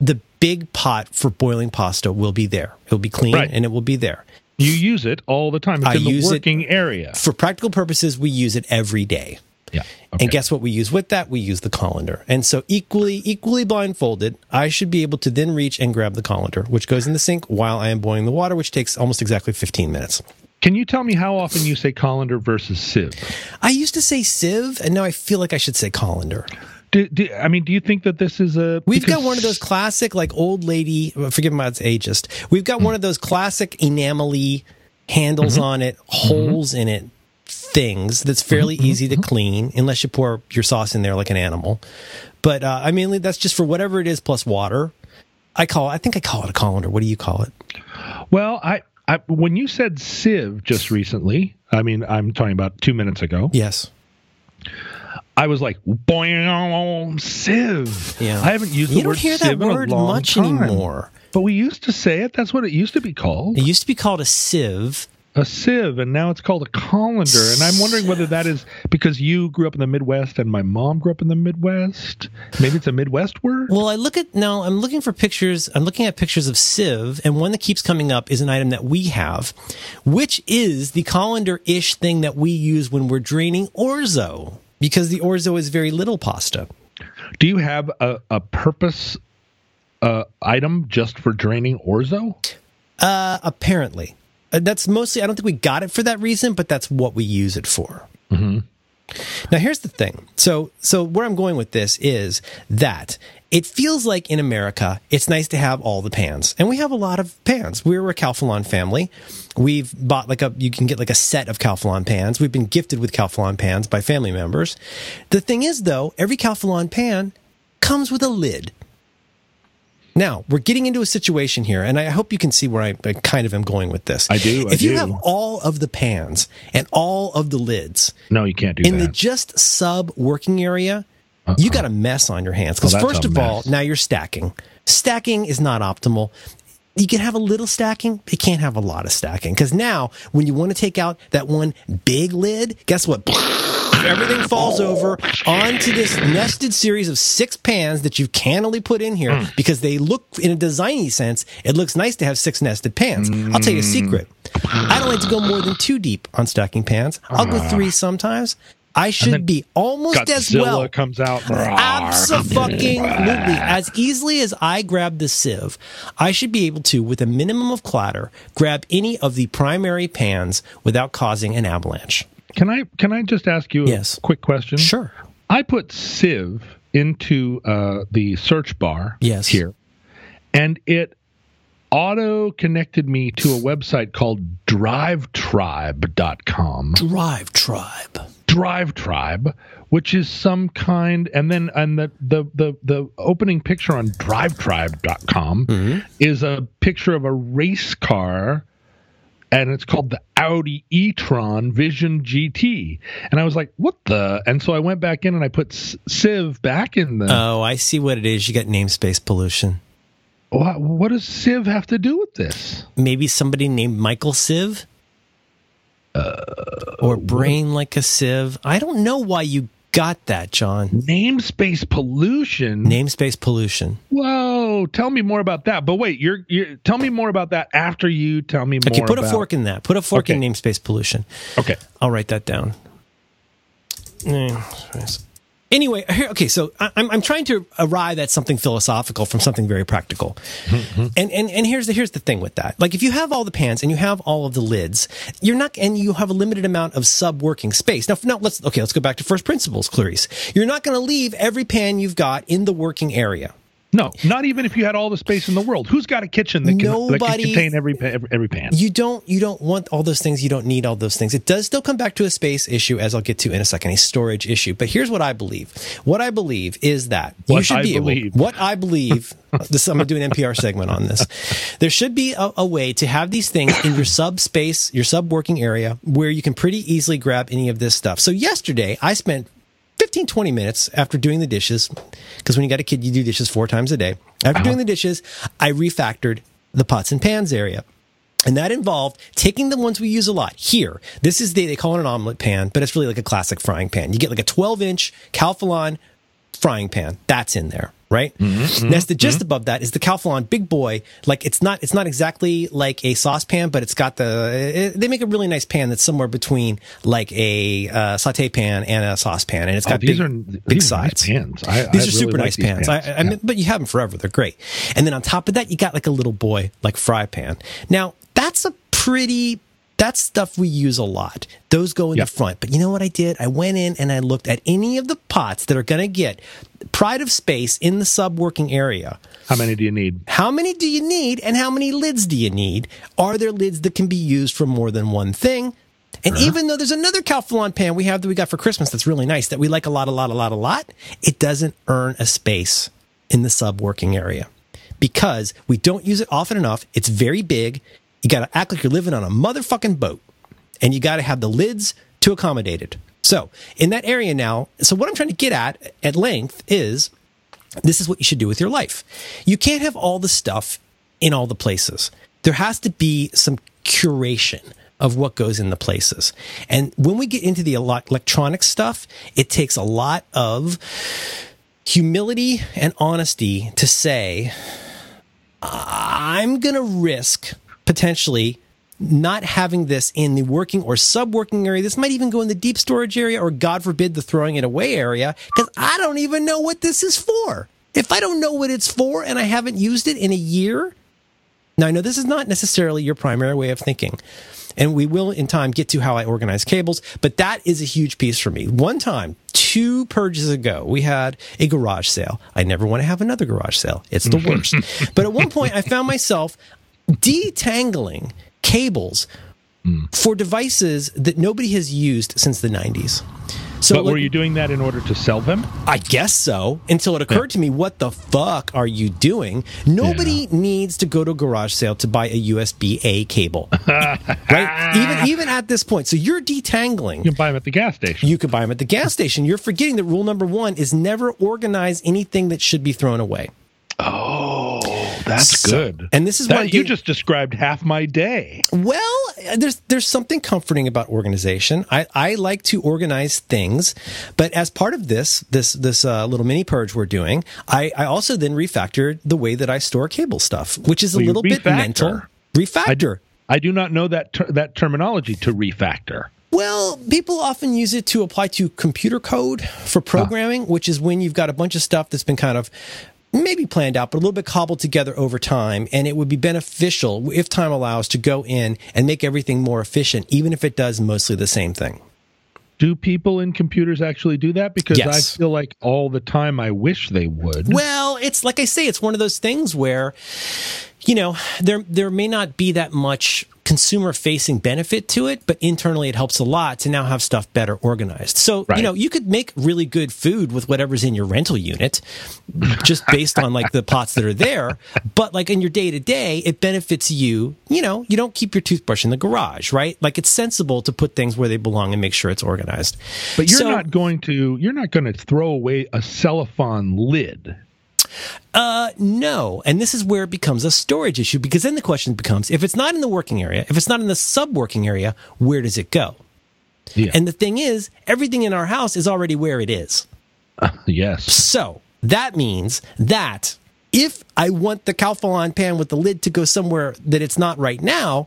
the big pot for boiling pasta will be there. It'll be clean right. and it will be there. You use it all the time. It's I in the working area. For practical purposes, we use it every day. Yeah. Okay. And guess what we use with that? We use the colander. And so equally, equally blindfolded, I should be able to then reach and grab the colander, which goes in the sink while I am boiling the water, which takes almost exactly 15 minutes. Can you tell me how often you say colander versus sieve? I used to say sieve, and now I feel like I should say colander. Do, do, I mean, do you think that this is a? We've got one of those classic, like old lady. Forgive me, it's ageist. We've got mm-hmm. one of those classic enamely handles mm-hmm. on it, holes mm-hmm. in it, things that's fairly mm-hmm. easy to mm-hmm. clean, unless you pour your sauce in there like an animal. But uh, I mean, that's just for whatever it is plus water. I call. I think I call it a colander. What do you call it? Well, I I, when you said sieve just recently, I mean, I'm talking about two minutes ago. Yes. I was like, boing, sieve. Yeah. I haven't used you the word hear that word much time. anymore. But we used to say it. That's what it used to be called. It used to be called a sieve a sieve and now it's called a colander. And i'm wondering whether that is because you grew up in the midwest and my mom grew up in the midwest. Maybe it's a midwest word? Well i look at no i'm looking for pictures. I'm looking at pictures of sieve and one that keeps coming up is an item that we have which is the colander-ish thing that we use when we're draining orzo because the orzo is very little pasta. Do you have a, a purpose uh, item just for draining orzo? Uh, apparently that's mostly, I don't think we got it for that reason, but that's what we use it for. Mm-hmm. Now, here's the thing. So, so where I'm going with this is that it feels like in America, it's nice to have all the pans, and we have a lot of pans. We're a Calphalon family. We've bought like a, you can get like a set of Calphalon pans. We've been gifted with Calphalon pans by family members. The thing is, though, every Calphalon pan comes with a lid. Now, we're getting into a situation here, and I hope you can see where I, I kind of am going with this. I do. I if you do. have all of the pans and all of the lids, no, you can't do that. in that. the just sub working area, uh-uh. you got a mess on your hands. Because Well, first of all, now you're stacking. Stacking is not optimal. You can have a little stacking, but you can't have a lot of stacking. Because now, when you want to take out that one big lid, guess what? Everything falls over onto this nested series of six pans that you've cannily put in here Hmm. because they look, in a designy sense, it looks nice to have six nested pans. I'll tell you a secret. I don't like to go more than two deep on stacking pans. I'll go three sometimes. I should be almost as Godzilla well. comes out. Absolutely. As easily as I grab the sieve, I should be able to, with a minimum of clatter, grab any of the primary pans without causing an avalanche. Can I can I just ask you a Yes. quick question? Sure. I put sieve into uh, the search bar Yes. here, and it auto connected me to a website called drivetribe.com. Drive Tribe. Drive Tribe, which is some kind, and then and the the the, the opening picture on drivetribe.com Mm-hmm. is a picture of a race car. And it's called the Audi e-tron Vision GT, and I was like, "What the?" And so I went back in and I put Civ back in the. Oh, I see what it is. You got namespace pollution. what, what does Civ have to do with this? Maybe somebody named Michael Siv? Uh, or Brain like a Sieve. I don't know why you got that, John. Namespace pollution. Namespace pollution. Whoa! Tell me more about that. But wait, you're, you're tell me more about that after you tell me more. About Okay, put a fork in that. Put a fork in namespace pollution. Okay. I'll write that down. Mm, Anyway, uh, here, okay, so I- I'm, I'm trying to arrive at something philosophical from something very practical, mm-hmm. and and and here's the here's the thing with that. Like, if you have all the pans and you have all of the lids, you're not, and you have a limited amount of sub working space. Now, now let's okay, let's go back to first principles, Clarice. You're not going to leave every pan you've got in the working area. No, not even if you had all the space in the world. Who's got a kitchen that can, that can Nobody- contain every, every every pan? you don't you don't want all those things you don't need all those things it does still come back to a space issue as i'll get to in a second a storage issue but here's what i believe what i believe is that you What should I be believe. able what i believe this i'm going to do an npr segment on this there should be a, a way to have these things in your subspace your sub working area where you can pretty easily grab any of this stuff so yesterday i spent 15 20 minutes after doing the dishes because when you got a kid you do dishes four times a day after doing the dishes i refactored the pots and pans area and that involved taking the ones we use a lot. Here, this is the, they call it an omelet pan, but it's really like a classic frying pan. You get like a 12 inch Calphalon frying pan. That's in there, right? Mm-hmm, mm-hmm, Nested just mm-hmm. above that is the Calphalon Big Boy. Like it's not, it's not exactly like a saucepan, but it's got the, it, they make a really nice pan that's somewhere between like a uh, saute pan and a saucepan. And it's Oh, got these big, are big these are nice pans. I, These I are really super like nice these pans. I, I mean, but you have them forever. They're great. And then on top of that, you got like a little boy, like fry pan. Now, that's a pretty, that's stuff we use a lot. Those go in Yep. the front. But you know what I did? I went in and I looked at any of the pots that are going to get pride of space in the sub working area. How many do you need? How many do you need and how many lids do you need? Are there lids that can be used for more than one thing? And uh-huh. even though there's another Calphalon pan we have that we got for Christmas that's really nice that we like a lot, a lot, a lot, a lot, it doesn't earn a space in the sub working area because we don't use it often enough. It's very big. You got to act like you're living on a motherfucking boat and you got to have the lids to accommodate it. So in that area now, so what I'm trying to get at at length is this is what you should do with your life. You can't have all the stuff in all the places. There has to be some curation of what goes in the places. And when we get into the electronic stuff, it takes a lot of humility and honesty to say, I'm going to risk potentially not having this in the working or sub working area. This might even go in the deep storage area or, God forbid, the throwing it away area because I don't even know what this is for. If I don't know what it's for and I haven't used it in a year, now I know this is not necessarily your primary way of thinking. And we will in time get to how I organize cables, but that is a huge piece for me. One time, two purges ago, we had a garage sale. I never want to have another garage sale. It's the worst. but at one point, I found myself detangling cables for devices that nobody has used since the 90s. So but like, were you doing that in order to sell them? I guess so. Until it occurred to me, what the fuck are you doing? Nobody needs to go to a garage sale to buy a USB A cable, right? Even even at this point, so you're detangling. You can buy them at the gas station. You could buy them at the gas station. You're forgetting that rule number one is never organize anything that should be thrown away. Oh, that's So- good. and this is that, what you just described half my day. Well, there's there's something comforting about organization. I, I like to organize things, but as part of this this this uh, little mini purge we're doing, I, I also then refactored the way that I store cable stuff, which is a Well, little bit mental. Refactor. I do not know that ter- that terminology to refactor. Well, people often use it to apply to computer code for programming, which is when you've got a bunch of stuff that's been kind of maybe planned out, but a little bit cobbled together over time. And it would be beneficial, if time allows, to go in and make everything more efficient, even if it does mostly the same thing. Do people in computers actually do that? Because Yes. I feel like all the time I wish they would. Well, it's like I say, it's one of those things where, you know, there there may not be that much consumer facing benefit to it, but internally it helps a lot to now have stuff better organized. So, Right. you know, you could make really good food with whatever's in your rental unit just based on like the pots that are there, but like in your day to day, it benefits you, you know, you don't keep your toothbrush in the garage, right? Like it's sensible to put things where they belong and make sure it's organized. but you're So- not going to you're not going to throw away a cellophane lid. Uh, no. And this is where it becomes a storage issue because then the question becomes if it's not in the working area, if it's not in the sub working area, where does it go? Yeah. And the thing is, everything in our house is already where it is. yes. So that means that if I want the Calphalon pan with the lid to go somewhere that it's not right now,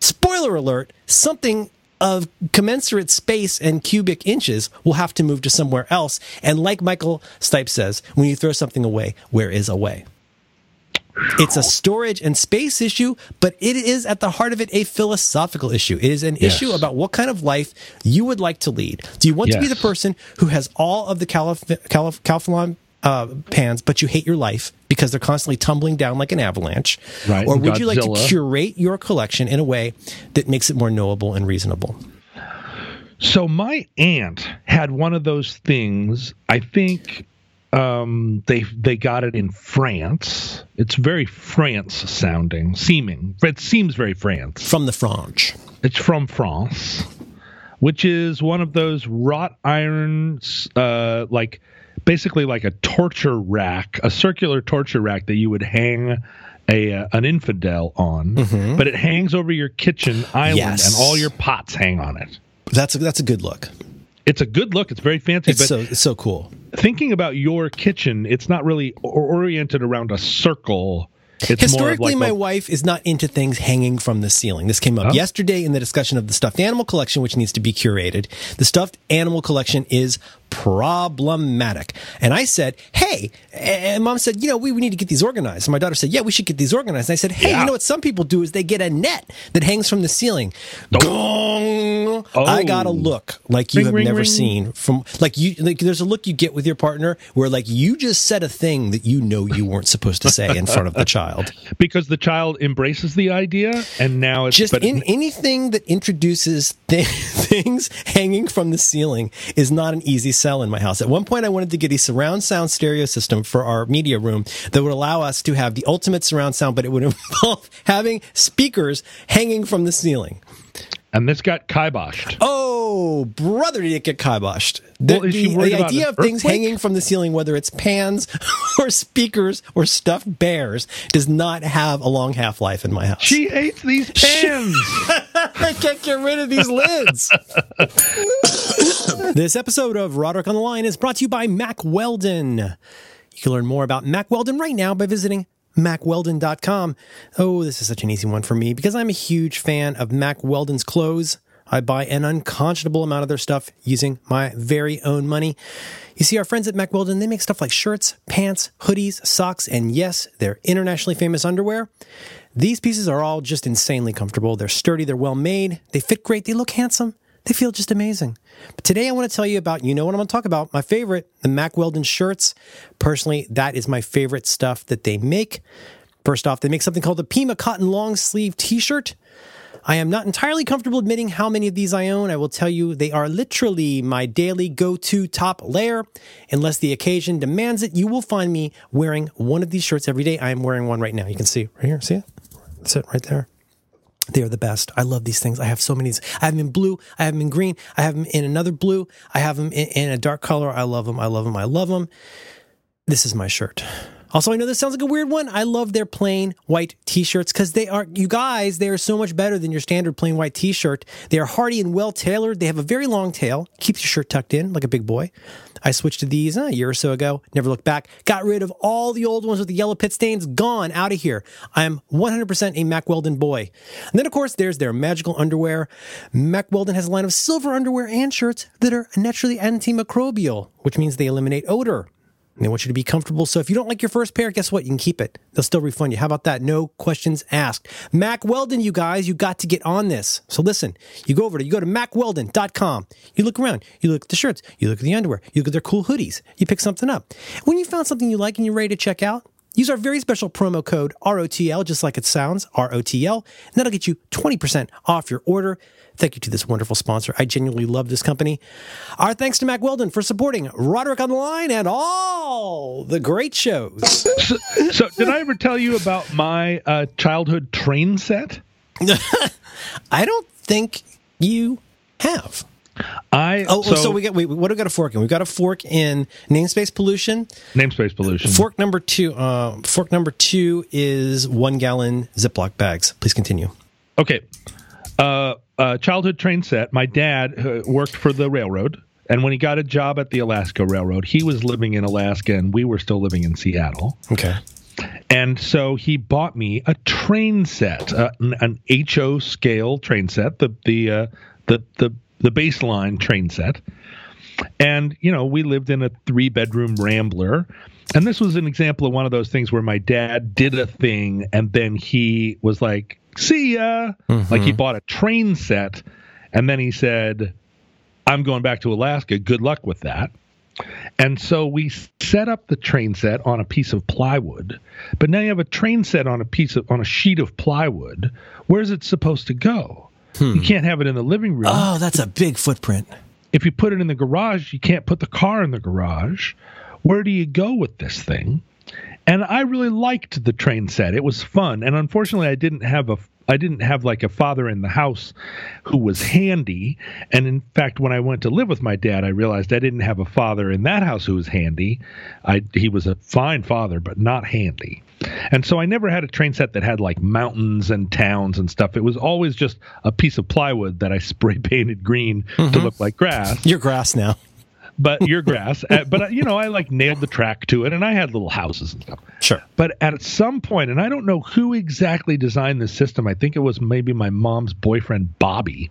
spoiler alert, something of commensurate space and cubic inches will have to move to somewhere else. And like Michael Stipe says, when you throw something away, where is away? It's a storage and space issue, but it is at the heart of it a philosophical issue. It is an Yes. issue about what kind of life you would like to lead. Do you want to be the person who has all of the Calif- Calif- Calphalon uh, pans, but you hate your life because they're constantly tumbling down like an avalanche? Right, Or would you like to curate your collection in a way that makes it more knowable and reasonable? So my aunt had one of those things. I think um, they they got it in France. It's very France sounding, seeming. It seems very France. From the Franche. It's from France, which is one of those wrought iron, uh, like basically like a torture rack, a circular torture rack that you would hang a uh, an infidel on, but it hangs over your kitchen island, Mm-hmm. Yes. and all your pots hang on it. That's a, that's a good look. It's a good look. It's very fancy, It's but so it's so cool. thinking about your kitchen, it's not really or- oriented around a circle. It's Historically, my like a- wife is not into things hanging from the ceiling. This came up Oh. yesterday in the discussion of the stuffed animal collection, which needs to be curated. The stuffed animal collection is problematic. And I said, hey, and mom said, you know, we, we need to get these organized. And my daughter said, yeah, we should get these organized. And I said, hey, Yeah. you know what some people do is they get a net that hangs from the ceiling. Gong! I got a Oh. look like you Ring, have ring, never ring. seen from like you like there's a look you get with your partner where like you just said a thing that you know you weren't supposed to say in front of the child. because the child embraces the idea, and now it's Just but in anything that introduces th- things hanging from the ceiling is not an easy sell in my house. At one point, I wanted to get a surround sound stereo system for our media room that would allow us to have the ultimate surround sound, but it would involve having speakers hanging from the ceiling. and this got kiboshed. Oh, brother, did it get kiboshed? The, Well, the- the idea of things earthquake? hanging from the ceiling, whether it's pans or speakers or stuffed bears, does not have a long half life in my house. She hates these pans. I can't get rid of these lids. this episode of Roderick on the Line is brought to you by Mack Weldon. You can learn more about Mack Weldon right now by visiting mackweldon.com. Oh, this is such an easy one for me because I'm a huge fan of Mack Weldon's clothes. I buy an unconscionable amount of their stuff using my very own money. You see, our friends at Mack Weldon, they make stuff like shirts, pants, hoodies, socks, and yes, their internationally famous underwear. These pieces are all just insanely comfortable. They're sturdy, they're well made, they fit great, they look handsome, they feel just amazing. But today I want to tell you about, you know what I'm going to talk about, my favorite, the Mack Weldon shirts. Personally, that is my favorite stuff that they make. First off, they make something called the Pima Cotton Long Sleeve T shirt. I am not entirely comfortable admitting how many of these I own. I will tell you they are literally my daily go to top layer. Unless the occasion demands it, you will find me wearing one of these shirts every day. I am wearing one right now. You can see right here. See it? That's it right there. They are the best. I love these things. I have so many. I have them in blue. I have them in green. I have them in another blue. I have them in, in a dark color. I love them. I love them. I love them. This is my shirt. Also, I know this sounds like a weird one. I love their plain white t-shirts because they are, you guys, they are so much better than your standard plain white t-shirt. They are hardy and well tailored. They have a very long tail, keeps your shirt tucked in like a big boy. I switched to these uh, a year or so ago, never looked back, got rid of all the old ones with the yellow pit stains, gone out of here. I am 100% a Mack Weldon boy. And then, of course, there's their magical underwear. Mack Weldon has a line of silver underwear and shirts that are naturally antimicrobial, which means they eliminate odor. They want you to be comfortable. So if you don't like your first pair, guess what? You can keep it. They'll still refund you. How about that? No questions asked. Mack Weldon, you guys, you got to get on this. So listen, you go over to, you go to mackweldon.com. You look around. You look at the shirts. You look at the underwear. You look at their cool hoodies. You pick something up. When you found something you like and you're ready to check out, Use our very special promo code ROTL, just like it sounds, ROTL, and that'll get you 20% off your order. Thank you to this wonderful sponsor. I genuinely love this company. Our thanks to Mack Weldon for supporting Roderick on the Line and all the great shows. So, so did I ever tell you about my uh, childhood train set? I don't think you have. I Oh, so, so we got. we, what do we got a fork in? We've got a fork in namespace pollution. namespace pollution. Fork number two. Uh, fork number two is one gallon Ziploc bags. Please continue. Okay. Uh, uh, childhood train set. My dad uh, worked for the railroad, and when he got a job at the Alaska Railroad, he was living in Alaska, and we were still living in Seattle. Okay. And so he bought me a train set, uh, an, an HO scale train set, the the uh, the the the baseline train set. And you know, we lived in a three bedroom Rambler, and this was an example of one of those things where my dad did a thing, and then he was like, "See ya," like he mm-hmm. bought a train set, and then he said, "I'm going back to Alaska. Good luck with that." And so we set up the train set on a piece of plywood. But now you have a train set on a piece of on a sheet of plywood. Where's it supposed to go? You hmm. can't have it in the living room. Oh, that's a big footprint. If you put it in the garage, you can't put the car in the garage. Where do you go with this thing? And I really liked the train set. It was fun. And unfortunately, I didn't have a I didn't have like a father in the house who was handy. And in fact, when I went to live with my dad, I realized I didn't have a father in that house who was handy. I he was a fine father, but not handy. And so I never had a train set that had like mountains and towns and stuff. It was always just a piece of plywood that I spray painted green to mm-hmm. look like grass Your grass now. But your grass. Uh, but uh, you know, I like nailed the track to it, and I had little houses and stuff. Sure. But at some point, and I don't know who exactly designed this system. I think it was maybe my mom's boyfriend Bobby.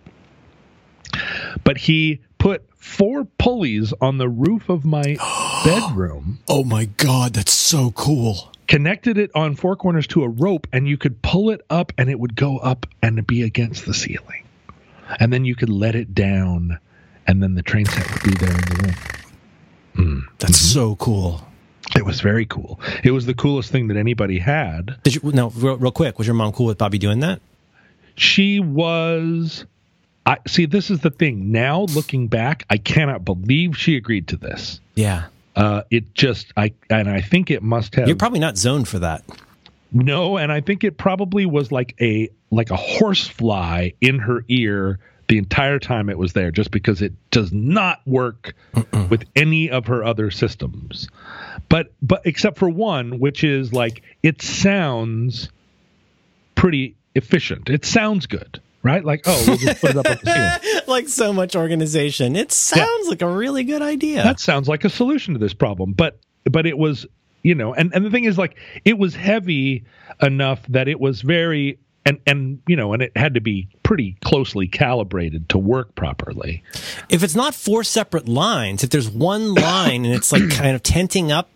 But he put four pulleys on the roof of my bedroom, Oh my God, that's so cool. connected it on four corners to a rope, and you could pull it up, and it would go up and be against the ceiling. And then you could let it down, and then the train set would be there in the room. That's so cool. It was very cool. It was the coolest thing that anybody had. Did you no real, real quick? Was your mom cool with Bobby doing that? She was. I see. This is the thing. Now looking back, I cannot believe she agreed to this. Yeah. Uh, it just I and I think it must have You're probably not zoned for that. no, and I think it probably was like a like a horsefly in her ear the entire time it was there, just because it does not work with any of her other systems. But but except for one, which is like it sounds pretty efficient. It sounds good, right? Like oh, we'll just put it up on the ceiling. like so much organization. It sounds like a really good idea. that sounds like a solution to this problem but but it was you know and and the thing is like it was heavy enough that it was very and and you know and it had to be pretty closely calibrated to work properly if it's not four separate lines, if there's one line and it's like kind of tenting up,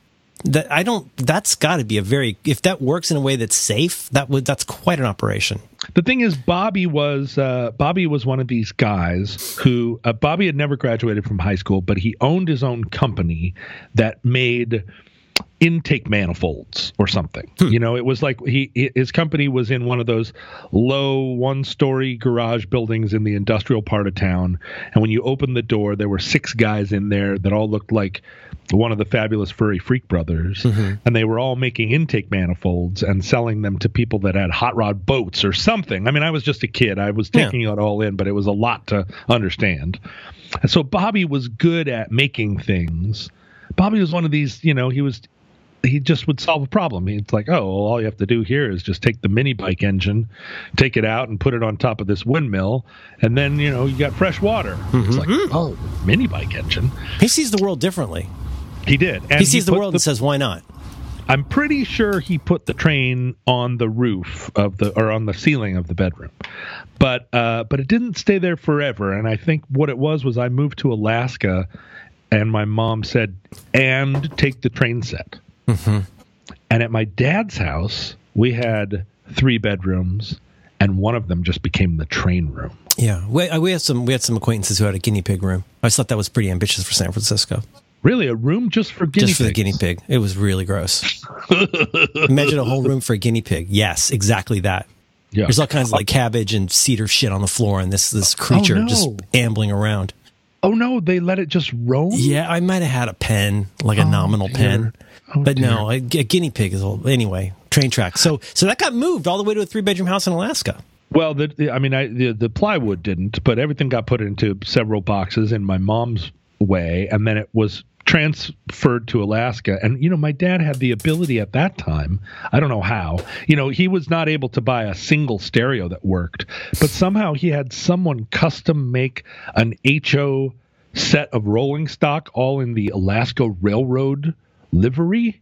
that I don't. That's got to be a very. If that works in a way that's safe, that would. That's quite an operation. the thing is bobby was uh, bobby was one of these guys who uh, bobby had never graduated from high school but he owned his own company that made intake manifolds or something. Hmm. You know, it was like he his company was in one of those low one-story garage buildings in the industrial part of town, and when you opened the door, there were six guys in there that all looked like one of the fabulous furry freak brothers, mm-hmm. and they were all making intake manifolds and selling them to people that had hot rod boats or something. I mean, I was just a kid; I was Yeah. taking it all in, but it was a lot to understand. And so Bobby was good at making things. Bobby was one of these, you know, he was he just would solve a problem. He's like, oh, well, all you have to do here is just take the mini bike engine, take it out and put it on top of this windmill, and then you know you got fresh water. It's like, oh, mini bike engine. He sees the world differently. He did. And He sees the put world and says, "Why not?" I'm pretty sure he put the train on the roof of the or on the ceiling of the bedroom, but uh, but it didn't stay there forever. And I think what it was was I moved to Alaska, and my mom said, "And take the train set." And at my dad's house, we had three bedrooms, and one of them just became the train room. Yeah, we, uh, we had some we had some acquaintances who had a guinea pig room. I just thought that was pretty ambitious for San Francisco. Really, a room just for guinea just for the guinea pig, it was really gross. Imagine a whole room for a guinea pig. Yes, exactly that. Yeah. There's all kinds of like cabbage and cedar shit on the floor, and this this creature no. just ambling around. Oh no, they let it just roam. Yeah, I might have had a pen, like a oh, nominal dear. pen, Oh, but no, a, a guinea pig is old. Anyway, train track. So so that got moved all the way to a three bedroom house in Alaska. Well, the, the- I mean, I, the the plywood didn't, but everything got put into several boxes in my mom's way, and then it was transferred to Alaska. And you know, my dad had the ability at that time. I don't know how. You know, he was not able to buy a single stereo that worked, but somehow he had someone custom make an HO set of rolling stock, all in the Alaska Railroad livery.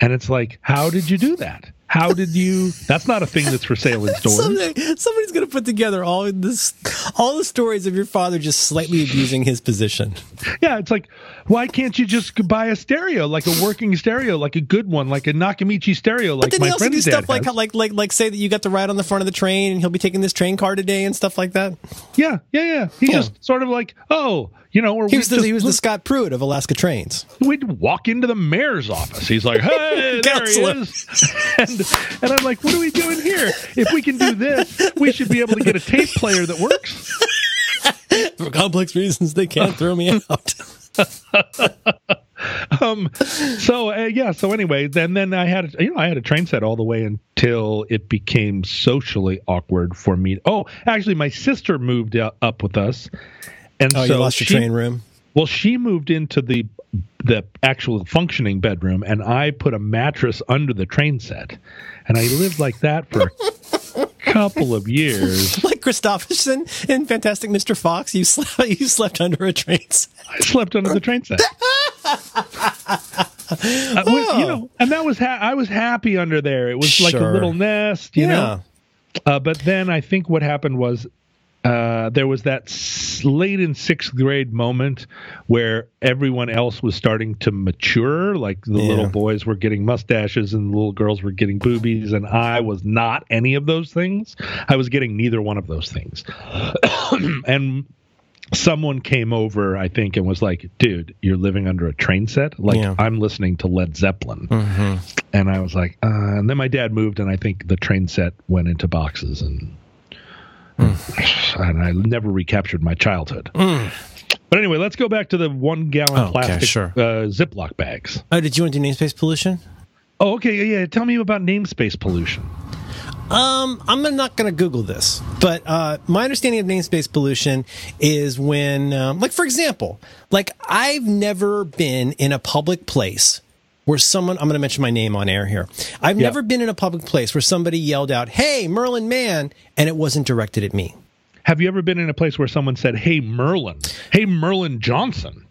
And it's like, how did you do that? How did you? That's not a thing that's for sale in stores. Someday, somebody's going to put together all this, all the stories of your father just slightly abusing his position. Yeah, it's like, why can't you just buy a stereo, like a working stereo, like a good one, like a Nakamichi stereo, like But then my he also do friend's stuff like like like like say that you got to ride on the front of the train and he'll be taking this train car today and stuff like that. yeah, yeah, yeah. He Yeah. just sort of like, oh, you know, or He was the, he was the Scott Pruitt of Alaska Trains. we'd walk into the mayor's office. He's like, "Hey, there he is," and, and I'm like, "What are we doing here? If we can do this, we should be able to get a tape player that works." For complex reasons, they can't throw me out. um so uh, yeah so anyway then then i had you know i had a train set all the way until it became socially awkward for me oh actually my sister moved up with us and Oh, so you lost your train room. well she moved into the the actual functioning bedroom and i put a mattress under the train set and i lived like that for a couple of years Like Kristofferson in Fantastic Mr. Fox, you slept you slept under a train set. I slept under the train set. Uh, well, you know, and that was ha- I was happy under there. It was like a little nest, you Yeah. know. Uh, but then I think what happened was uh, there was that s- late in sixth grade moment where everyone else was starting to mature. Like the Yeah. little boys were getting mustaches and the little girls were getting boobies, and I was not any of those things. I was getting neither one of those things. and someone came over, I think, and was like, "Dude, you're living under a train set. Like Yeah. I'm listening to Led Zeppelin." And I was like, uh, and then my dad moved, and I think the train set went into boxes, and and I never recaptured my childhood. But anyway, let's go back to the one gallon Oh, okay, plastic sure. uh, Ziploc bags. Oh, did you want to do namespace pollution? Oh, okay, yeah, yeah. Tell me about namespace pollution. Um, I'm not going to Google this, but uh, my understanding of namespace pollution is when, um, like, for example, like I've never been in a public place where someone, I'm going to mention my name on air here. I've Yeah. never been in a public place where somebody yelled out, "Hey, Merlin Mann," and it wasn't directed at me. Have you ever been in a place where someone said, "Hey, Merlin. Hey, Merlin Johnson."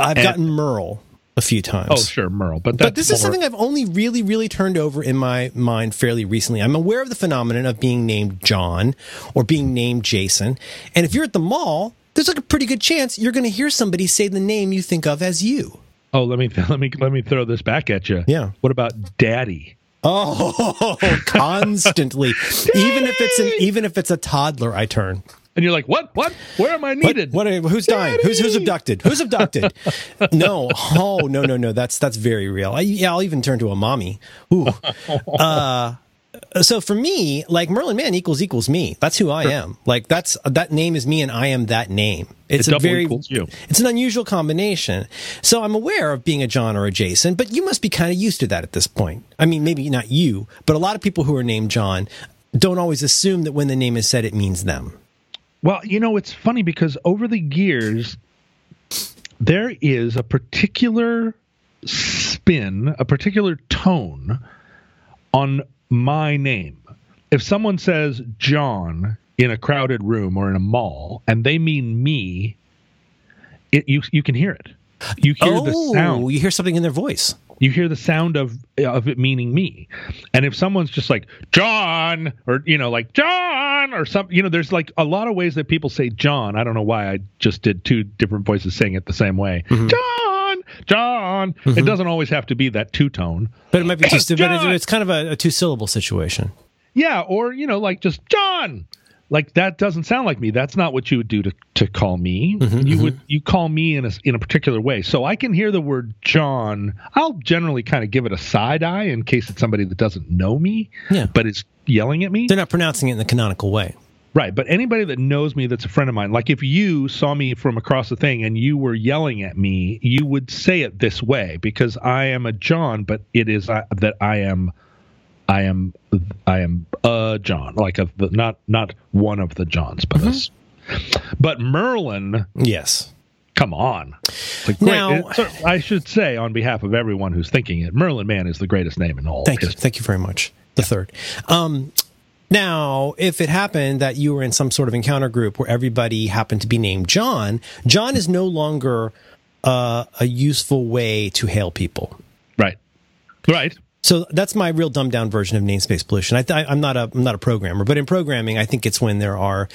I've And- gotten Merle a few times. Oh, sure, Merle. But But this is something I've only really, really turned over in my mind fairly recently. I'm aware of the phenomenon of being named John or being named Jason. And if you're at the mall, there's like a pretty good chance you're going to hear somebody say the name you think of as you. Oh, let me let me let me throw this back at you. Yeah. What about Daddy? Oh, constantly. even if it's an even if it's a toddler, I turn. and you're like, what? What? Where am I needed? What, what who's dying? Who's who's abducted? Who's abducted? no. Oh no no no. That's that's very real. I, yeah, I'll even turn to a mommy. Ooh. Uh, so for me, like Merlin Mann equals equals me. That's who I am. Like that's that name is me, and I am that name. It's It a very it's an unusual combination. So I'm aware of being a John or a Jason, but you must be kind of used to that at this point. I mean, maybe not you, but a lot of people who are named John don't always assume that when the name is said, it means them. Well, you know, it's funny because over the years, there is a particular spin, a particular tone on my name. If someone says John in a crowded room or in a mall and they mean me, it, you you can hear it. You hear the oh, sound. Oh, you hear something in their voice. You hear the sound of of it meaning me. And if someone's just like John or you know like John or something, you know, there's like a lot of ways that people say John. I don't know why I just did two different voices saying it the same way. Mm-hmm. John, John. It mm-hmm. doesn't always have to be that two tone. But it might be just, but it- it's kind of a, a two syllable situation. Yeah, or you know, like just John. Like that doesn't sound like me. That's not what you would do to, to call me. Mm-hmm, you would mm-hmm. you call me in a in a particular way. So I can hear the word John. I'll generally kind of give it a side eye in case it's somebody that doesn't know me, Yeah. but is yelling at me. They're not pronouncing it in the canonical way. Right, but anybody that knows me that's a friend of mine, like if you saw me from across the thing and you were yelling at me, you would say it this way because I am a John, but it is uh, that I am I am I am a John, like a the, not not one of the Johns, but us. But Merlin, Yes. come on. Great- Now- it- so I should say on behalf of everyone who's thinking it, Merlin Mann is the greatest name in all Thank you. Thank you very much. The third. Um, now, if it happened that you were in some sort of encounter group where everybody happened to be named John, John is no longer uh, a useful way to hail people. Right. Right. So that's my real dumbed down version of namespace pollution. I th- I'm not a I'm not a programmer, but in programming, I think it's when there are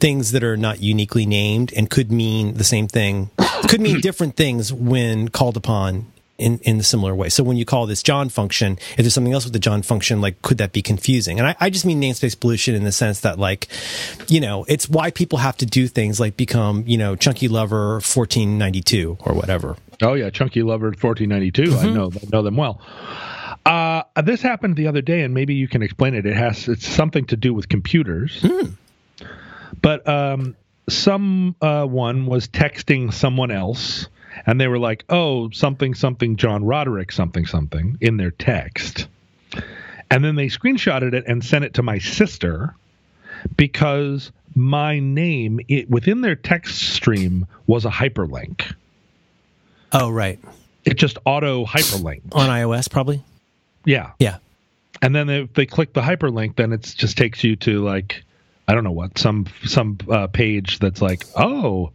things that are not uniquely named and could mean the same thing, could mean different things when called upon in in a similar way. So when you call this John function, if there's something else with the John function, like could that be confusing? And I, I just mean namespace pollution in the sense that like, you know, it's why people have to do things like become you know Chunky Lover 1492 or whatever. Oh yeah, Chunky Lover 1492. I know I know them well. Uh, this happened the other day, and maybe you can explain it. It has it's something to do with computers. But um, some uh, was texting someone else, and they were like, "Oh, something something John Roderick something something" in their text, and then they screenshotted it and sent it to my sister because my name it, within their text stream was a hyperlink Oh right, it just auto hyperlinked. on iOS probably. Yeah. Yeah. And then if they click the hyperlink, then it just takes you to like, I don't know what, some some uh, page that's like, oh,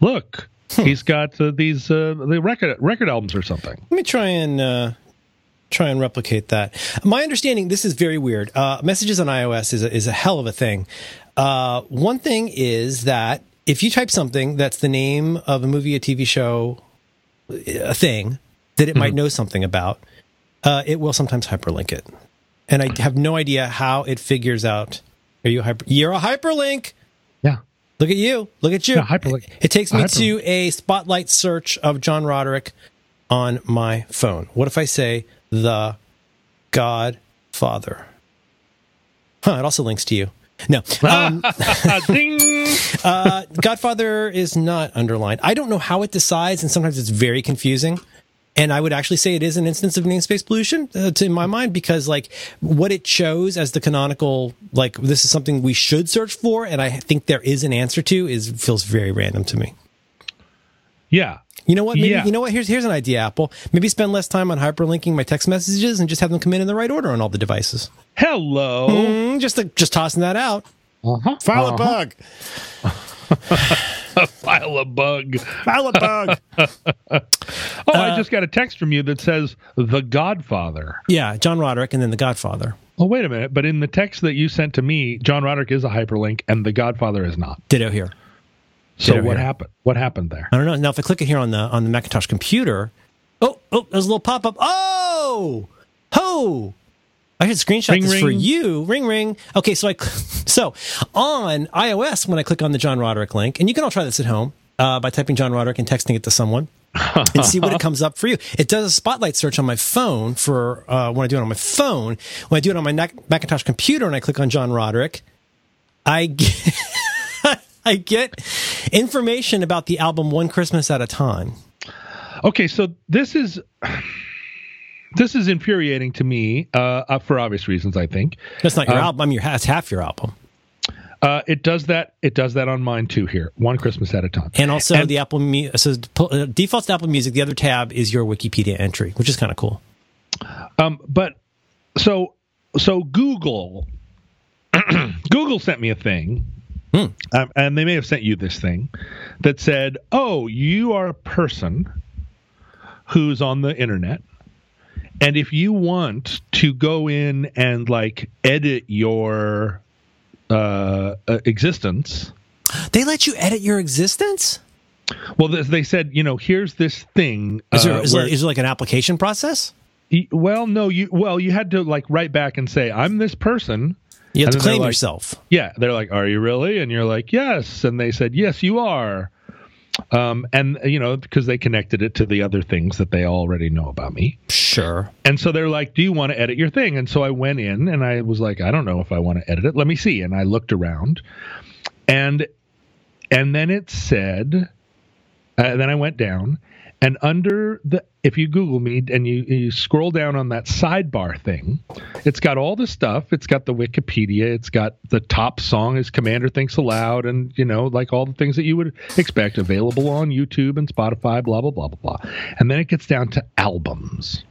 look, he's got uh, these uh, the record record albums or something. Let me try and uh, try and replicate that. My understanding, this is very weird. Uh, messages on iOS is a, is a hell of a thing. Uh, one thing is that if you type something that's the name of a movie, a TV show, a thing that it might know something about, uh, it will sometimes hyperlink it. And I have no idea how it figures out. Are you hyper? You're a hyperlink. Look at you. Look at you. Yeah, hyperlink. It takes me hyperlink. to a spotlight search of John Roderick on my phone. What if I say the Godfather? Huh, it also links to you. No. Um, Ding. uh, Godfather is not underlined. I don't know how it decides, and sometimes it's very confusing. And I would actually say it is an instance of namespace pollution uh, to in my mind because like what it chose as the canonical like this is something we should search for, and I think there is an answer to is feels very random to me. Yeah. You know what? Maybe, Yeah. You know what? Here's here's an idea, Apple. Maybe spend less time on hyperlinking my text messages and just have them come in in the right order on all the devices. Hello. Mm, just just tossing that out. Uh-huh. File a bug. File a bug. File a bug. Oh, I uh, just got a text from you that says The Godfather. yeah, John Roderick and then The Godfather. Oh, wait a minute. But in the text that you sent to me, John Roderick is a hyperlink and The Godfather is not. Ditto here. So Ditto what here. happened? What happened there? I don't know. Now, if I click it here on the on the Macintosh computer, oh, oh, there's a little pop up. Oh, ho! I should screenshot Ring, this for you. Ring ring. Okay, so I so on iOS when I click on the John Roderick link, and you can all try this at home uh, by typing John Roderick and texting it to someone. and see what it comes up for you. It does a spotlight search on my phone for uh, when I do it on my phone. When I do it on my Macintosh computer and I click on John Roderick, I get, I get information about the album One Christmas at a Time. Okay, so this is this is infuriating to me uh, for obvious reasons. I think That's not your Um, album. I mean, your, that's half your album. uh, it does that. It does that on mine too. Here, one Christmas at a time. And also And- the Apple Mu- so uh, defaults to Apple Music. The other tab is your Wikipedia entry, which is kind of cool. Um, but so so Google Google sent me a thing, Hmm. um, and they may have sent you this thing that said, "Oh, you are a person who's on the internet." And if you want to go in and like edit your uh, uh, existence, They let you edit your existence. well, they- said, you know, here's this thing. Is there, uh, is, where- there, is there like an application process? Well, no, you well, you had to like write back and say, "I'm this person." You have And to claim like- yourself. Yeah, they're like, "Are you really?" And you're like, "Yes." And they said, "Yes, you are." Um, and you know, because they connected it to the other things that they already know about me. Sure. And so they're like, "Do you want to edit your thing?" And so I went in and I was like, "I don't know if I want to edit it. Let me see." And I looked around, and and then it said, uh, then I went down, and under the if you Google me and you, you scroll down on that sidebar thing, it's got all the stuff. It's got the Wikipedia. It's got the top song is Commander Thinks Aloud, and you know, like all the things that you would expect, available on YouTube and Spotify, blah blah blah blah blah. And then it gets down to albums.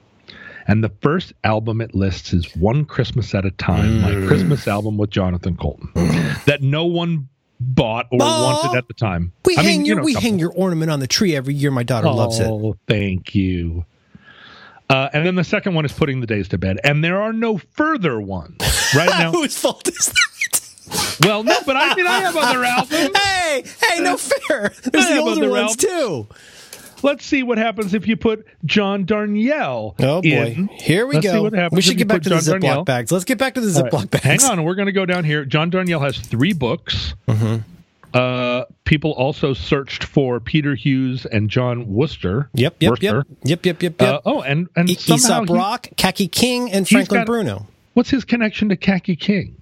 And the first album it lists is One Christmas at a Time, my mm. Christmas album with Jonathan Coulton, that no one bought or wanted at the time. We I hang mean, you your know, we couple- hang your ornament on the tree every year. My daughter loves it. Oh, thank you. Uh, and then the second one is putting the days to bed, and there are no further ones right now. Whose fault is that? well, no, but I mean I have other albums. hey, hey, no fair. There's I the older other ones too. Let's see what happens if you put John Darnielle. Oh boy, in. here we Let's see go. what happens We should get back to the John Ziploc Darnielle. bags. Let's get back to the Ziploc bags. Hang on, we're going to go down here. John Darnielle has three books. Mm-hmm. Uh, people also searched for Peter Hughes and Jon Wurster. Yep, yep, yep, Wurster. yep, yep, yep, Uh, oh, and and E- somehow Aesop he- Rock, Kaki King, and Franklin got- Bruno. what's his connection to Kaki King?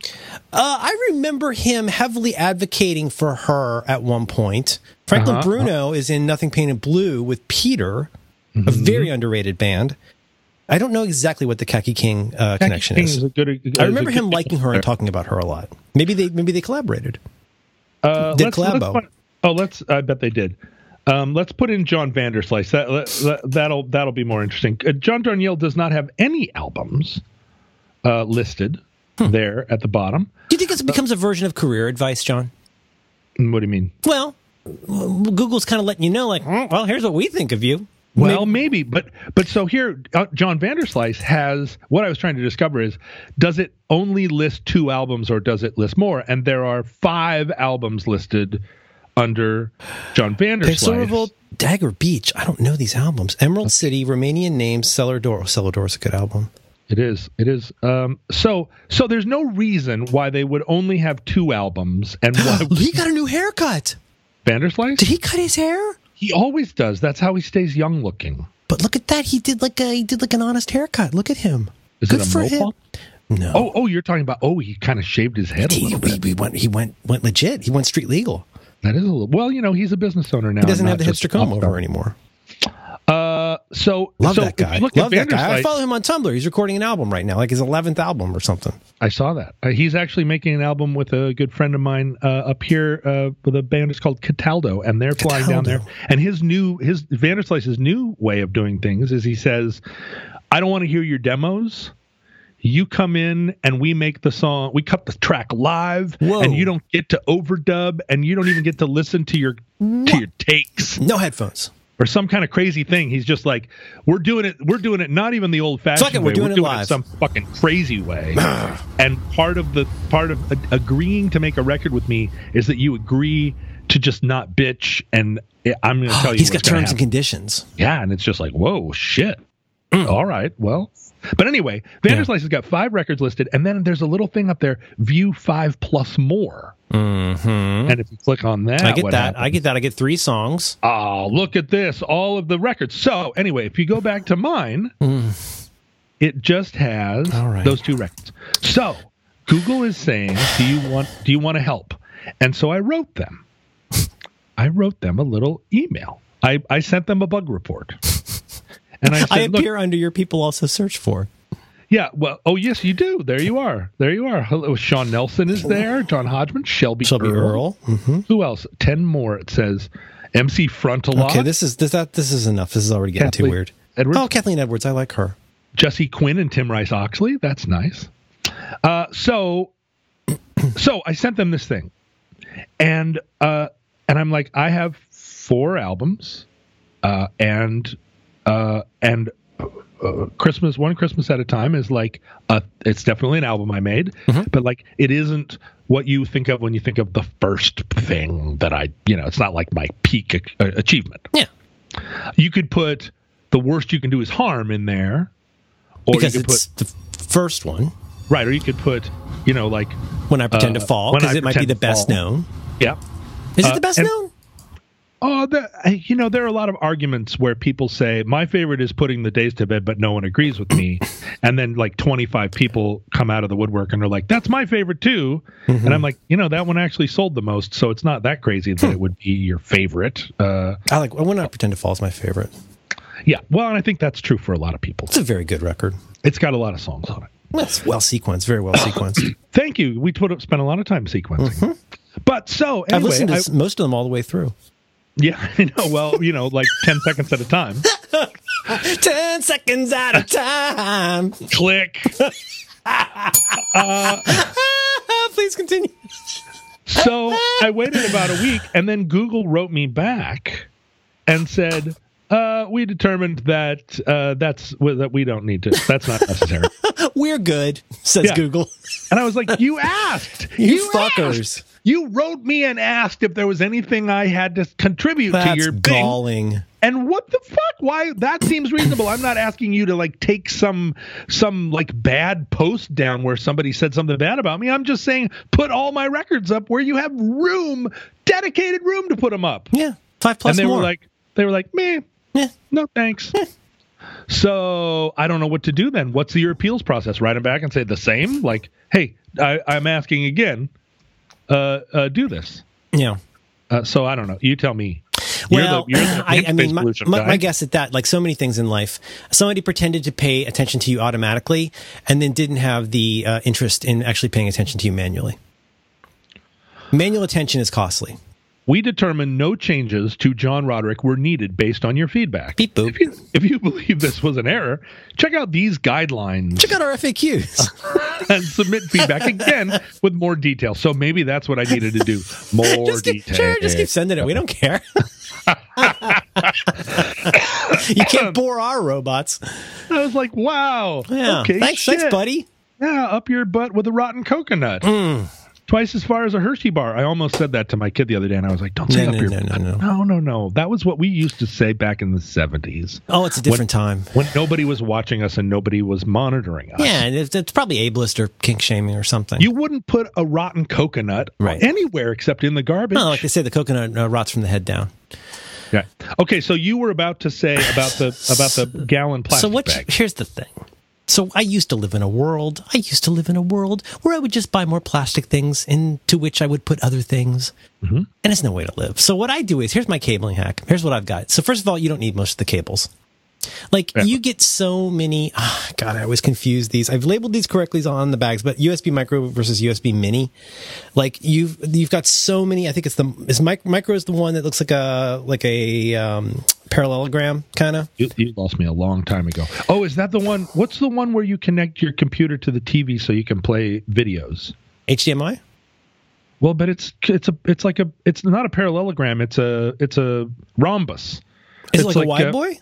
Uh, I remember him heavily advocating for her at one point. Franklin Uh-huh. Bruno is in Nothing Painted Blue with Peter, Mm-hmm. a very underrated band. I don't know exactly what the Kaki King uh, Kaki connection King is. is good. I remember him liking her and talking about her a lot. Maybe they maybe they collaborated. Uh, Did let's- let's collabo. oh, let's. I bet they did. Um, let's put in John Vanderslice. That, that that'll that'll be more interesting. Uh, John Darnielle does not have any albums uh, listed Hmm. there at the bottom. Do you think it becomes a version of career advice, John? What do you mean? Well, Google's kind of letting you know, like, "Hmm, well, here's what we think of you. Well, maybe, but but so here, uh, John Vanderslice has what I was trying to discover is does it only list two albums or does it list more? And there are five albums listed under John Peso Vanderslice. Revolt, Dagger Beach. I don't know these albums. Emerald City, Romanian Names, Cellar Door. Cellar Door is a good album. It is. It is. Um, so so there's no reason why they would only have two albums and why he got a new haircut. Vanderslice. Did he cut his hair? He always does. That's how he stays young looking. But look at that. He did like a he did like an honest haircut. Look at him. Is Good it a for him. No. Oh, oh, you're talking about. Oh, he kind of shaved his head a he, little he, bit. he went he went went legit. He went street legal. That is a little. Well, you know, he's a business owner now. He doesn't have the hipster comb over anymore. So Love so that guy. Look Love that guy. I follow him on Tumblr. He's recording an album right now, like his eleventh album or something. I saw that. Uh, he's actually making an album with a good friend of mine uh, up here uh, with a band. It's called Cataldo, and they're flying down there. And his new, his Vanderslice's new way of doing things is he says, "I don't want to hear your demos. You come in and we make the song. We cut the track live, Whoa. and you don't get to overdub, and you don't even get to listen to your to your takes." No headphones. Or some kind of crazy thing. He's just like, we're doing it. We're doing it not even the old fashioned it, way. we're doing it live." some fucking crazy way. and part of the part of agreeing to make a record with me is that you agree to just not bitch. And I'm going to tell you, He's got terms and conditions. Yeah, and it's just like, whoa, shit. Mm. All right, well, But anyway, Vanderslice has got five records listed, and then there's a little thing up there, view five plus more. Mm-hmm. And if you click on that, I get what that. happens? I get that. I get three songs. Oh, look at this. All of the records. So, anyway, if you go back to mine, it just has. All right. those two records. So, Google is saying, "Do you want do you want to help?" And so I wrote them. I wrote them a little email. I I sent them a bug report. And I said, I appear under your people also search for. Yeah, well, oh yes, you do. There you are. There you are. Hello, Sean Nelson is there. John Hodgman, Shelby, Shelby Earl. hmm Who else? Ten more. It says MC Frontalot. Okay, this is this that this is enough. This is already getting too weird. Edwards. Oh, Kathleen Edwards. I like her. Jesse Quinn and Tim Rice Oxley. That's nice. Uh, so, so I sent them this thing, and uh, and I'm like, I have four albums, uh, and uh, and uh, Christmas one Christmas at a time is like a, it's definitely an album I made, but like it isn't what you think of when you think of the first thing that I you know it's not like my peak a- achievement. Yeah, You could put the worst you can do is harm in there, or because you could it's put the first one. right, or you could put you know like When I pretend Uh, to fall, because it might be the best Fall. known. yeah. Is it Uh, the best and- known? Oh, the, you know, there are a lot of arguments where people say my favorite is putting the days to bed, but no one agrees with me, and then like twenty five people come out of the woodwork and are like, "That's my favorite too," Mm-hmm. and I'm like, you know, that one actually sold the most, so it's not that crazy that it would be your favorite. Uh, I like I pretend to fall is my favorite. yeah, well, and I think that's true for a lot of people. It's a very good record. It's got a lot of songs on it. It's well sequenced, very well sequenced. Thank you. We put up, spent a lot of time sequencing. But so Mm-hmm. I've listened to I- most of them all the way through. Yeah, I know. Well, you know, like ten seconds at a time. Ten seconds at a time. Click. Please continue. So I waited about a week, and then Google wrote me back and said, uh, "We determined that uh, that's well, that we don't need to. That's not necessary." We're good, says Yeah. Google. and I was like, "You asked, You, asked. You wrote me and asked if there was anything I had to contribute to That's your thing." galling. And what the fuck? Why that seems reasonable. I'm not asking you to like take some some like bad post down where somebody said something bad about me. I'm just saying put all my records up where you have room, dedicated room to put them up. Yeah, five plus. and they more. were like they were like, "Meh, Yeah. no thanks." so I don't know what to do then. What's your appeals process? Write them back and say the same? Like, hey, I, I'm asking again. Uh, uh, do this. yeah. Uh, so I don't know. You tell me. You're Well, the, I, I mean, my, my, my guess at that, like so many things in life, somebody pretended to pay attention to you automatically and then didn't have the uh, interest in actually paying attention to you manually. Manual attention is costly. We determined no changes to John Roderick were needed based on your feedback. Beep boop. If you, if you believe this was an error, check out these guidelines Check out our FAQs. and submit feedback again with more detail. So maybe that's what I needed to do. More just keep, detail. sure, just keep sending it. We don't care. you can't bore our robots. I was like, wow. Yeah. Okay, thanks, shit. thanks, buddy. Yeah, up your butt with a rotten coconut. Hmm. Twice as far as a Hershey bar. I almost said that to my kid the other day, and I was like, "Don't say No, up no, your no, no, no. no, no, no. That was what we used to say back in the seventies Oh, it's a different time. when nobody was watching us and nobody was monitoring us. Yeah, and it's, it's probably ableist or kink shaming or something. You wouldn't put a rotten coconut Right. anywhere except in the garbage. no, like they say, the coconut uh, rots from the head down. yeah. Okay, so you were about to say about the about the gallon plastic so what? bag. Here's the thing. So I used to live in a world. I used to live in a world where I would just buy more plastic things into which I would put other things, Mm-hmm. and it's no way to live. So what I do is here's my cabling hack. Here's what I've got. So first of all, you don't need most of the cables. Like Yeah. you get so many. ah, God, I always confuse these. I've labeled these correctly on the bags, but USB micro versus USB mini. Like you've you've got so many. I think it's the is mic, micro is the one that looks like a like a um, parallelogram kind of. You, you lost me a long time ago. Oh, is that the one? What's the one where you connect your computer to the TV so you can play videos? HDMI. Well, but it's it's a it's like a it's not a parallelogram. It's a it's a rhombus. Is it It's like, a wide uh, boy?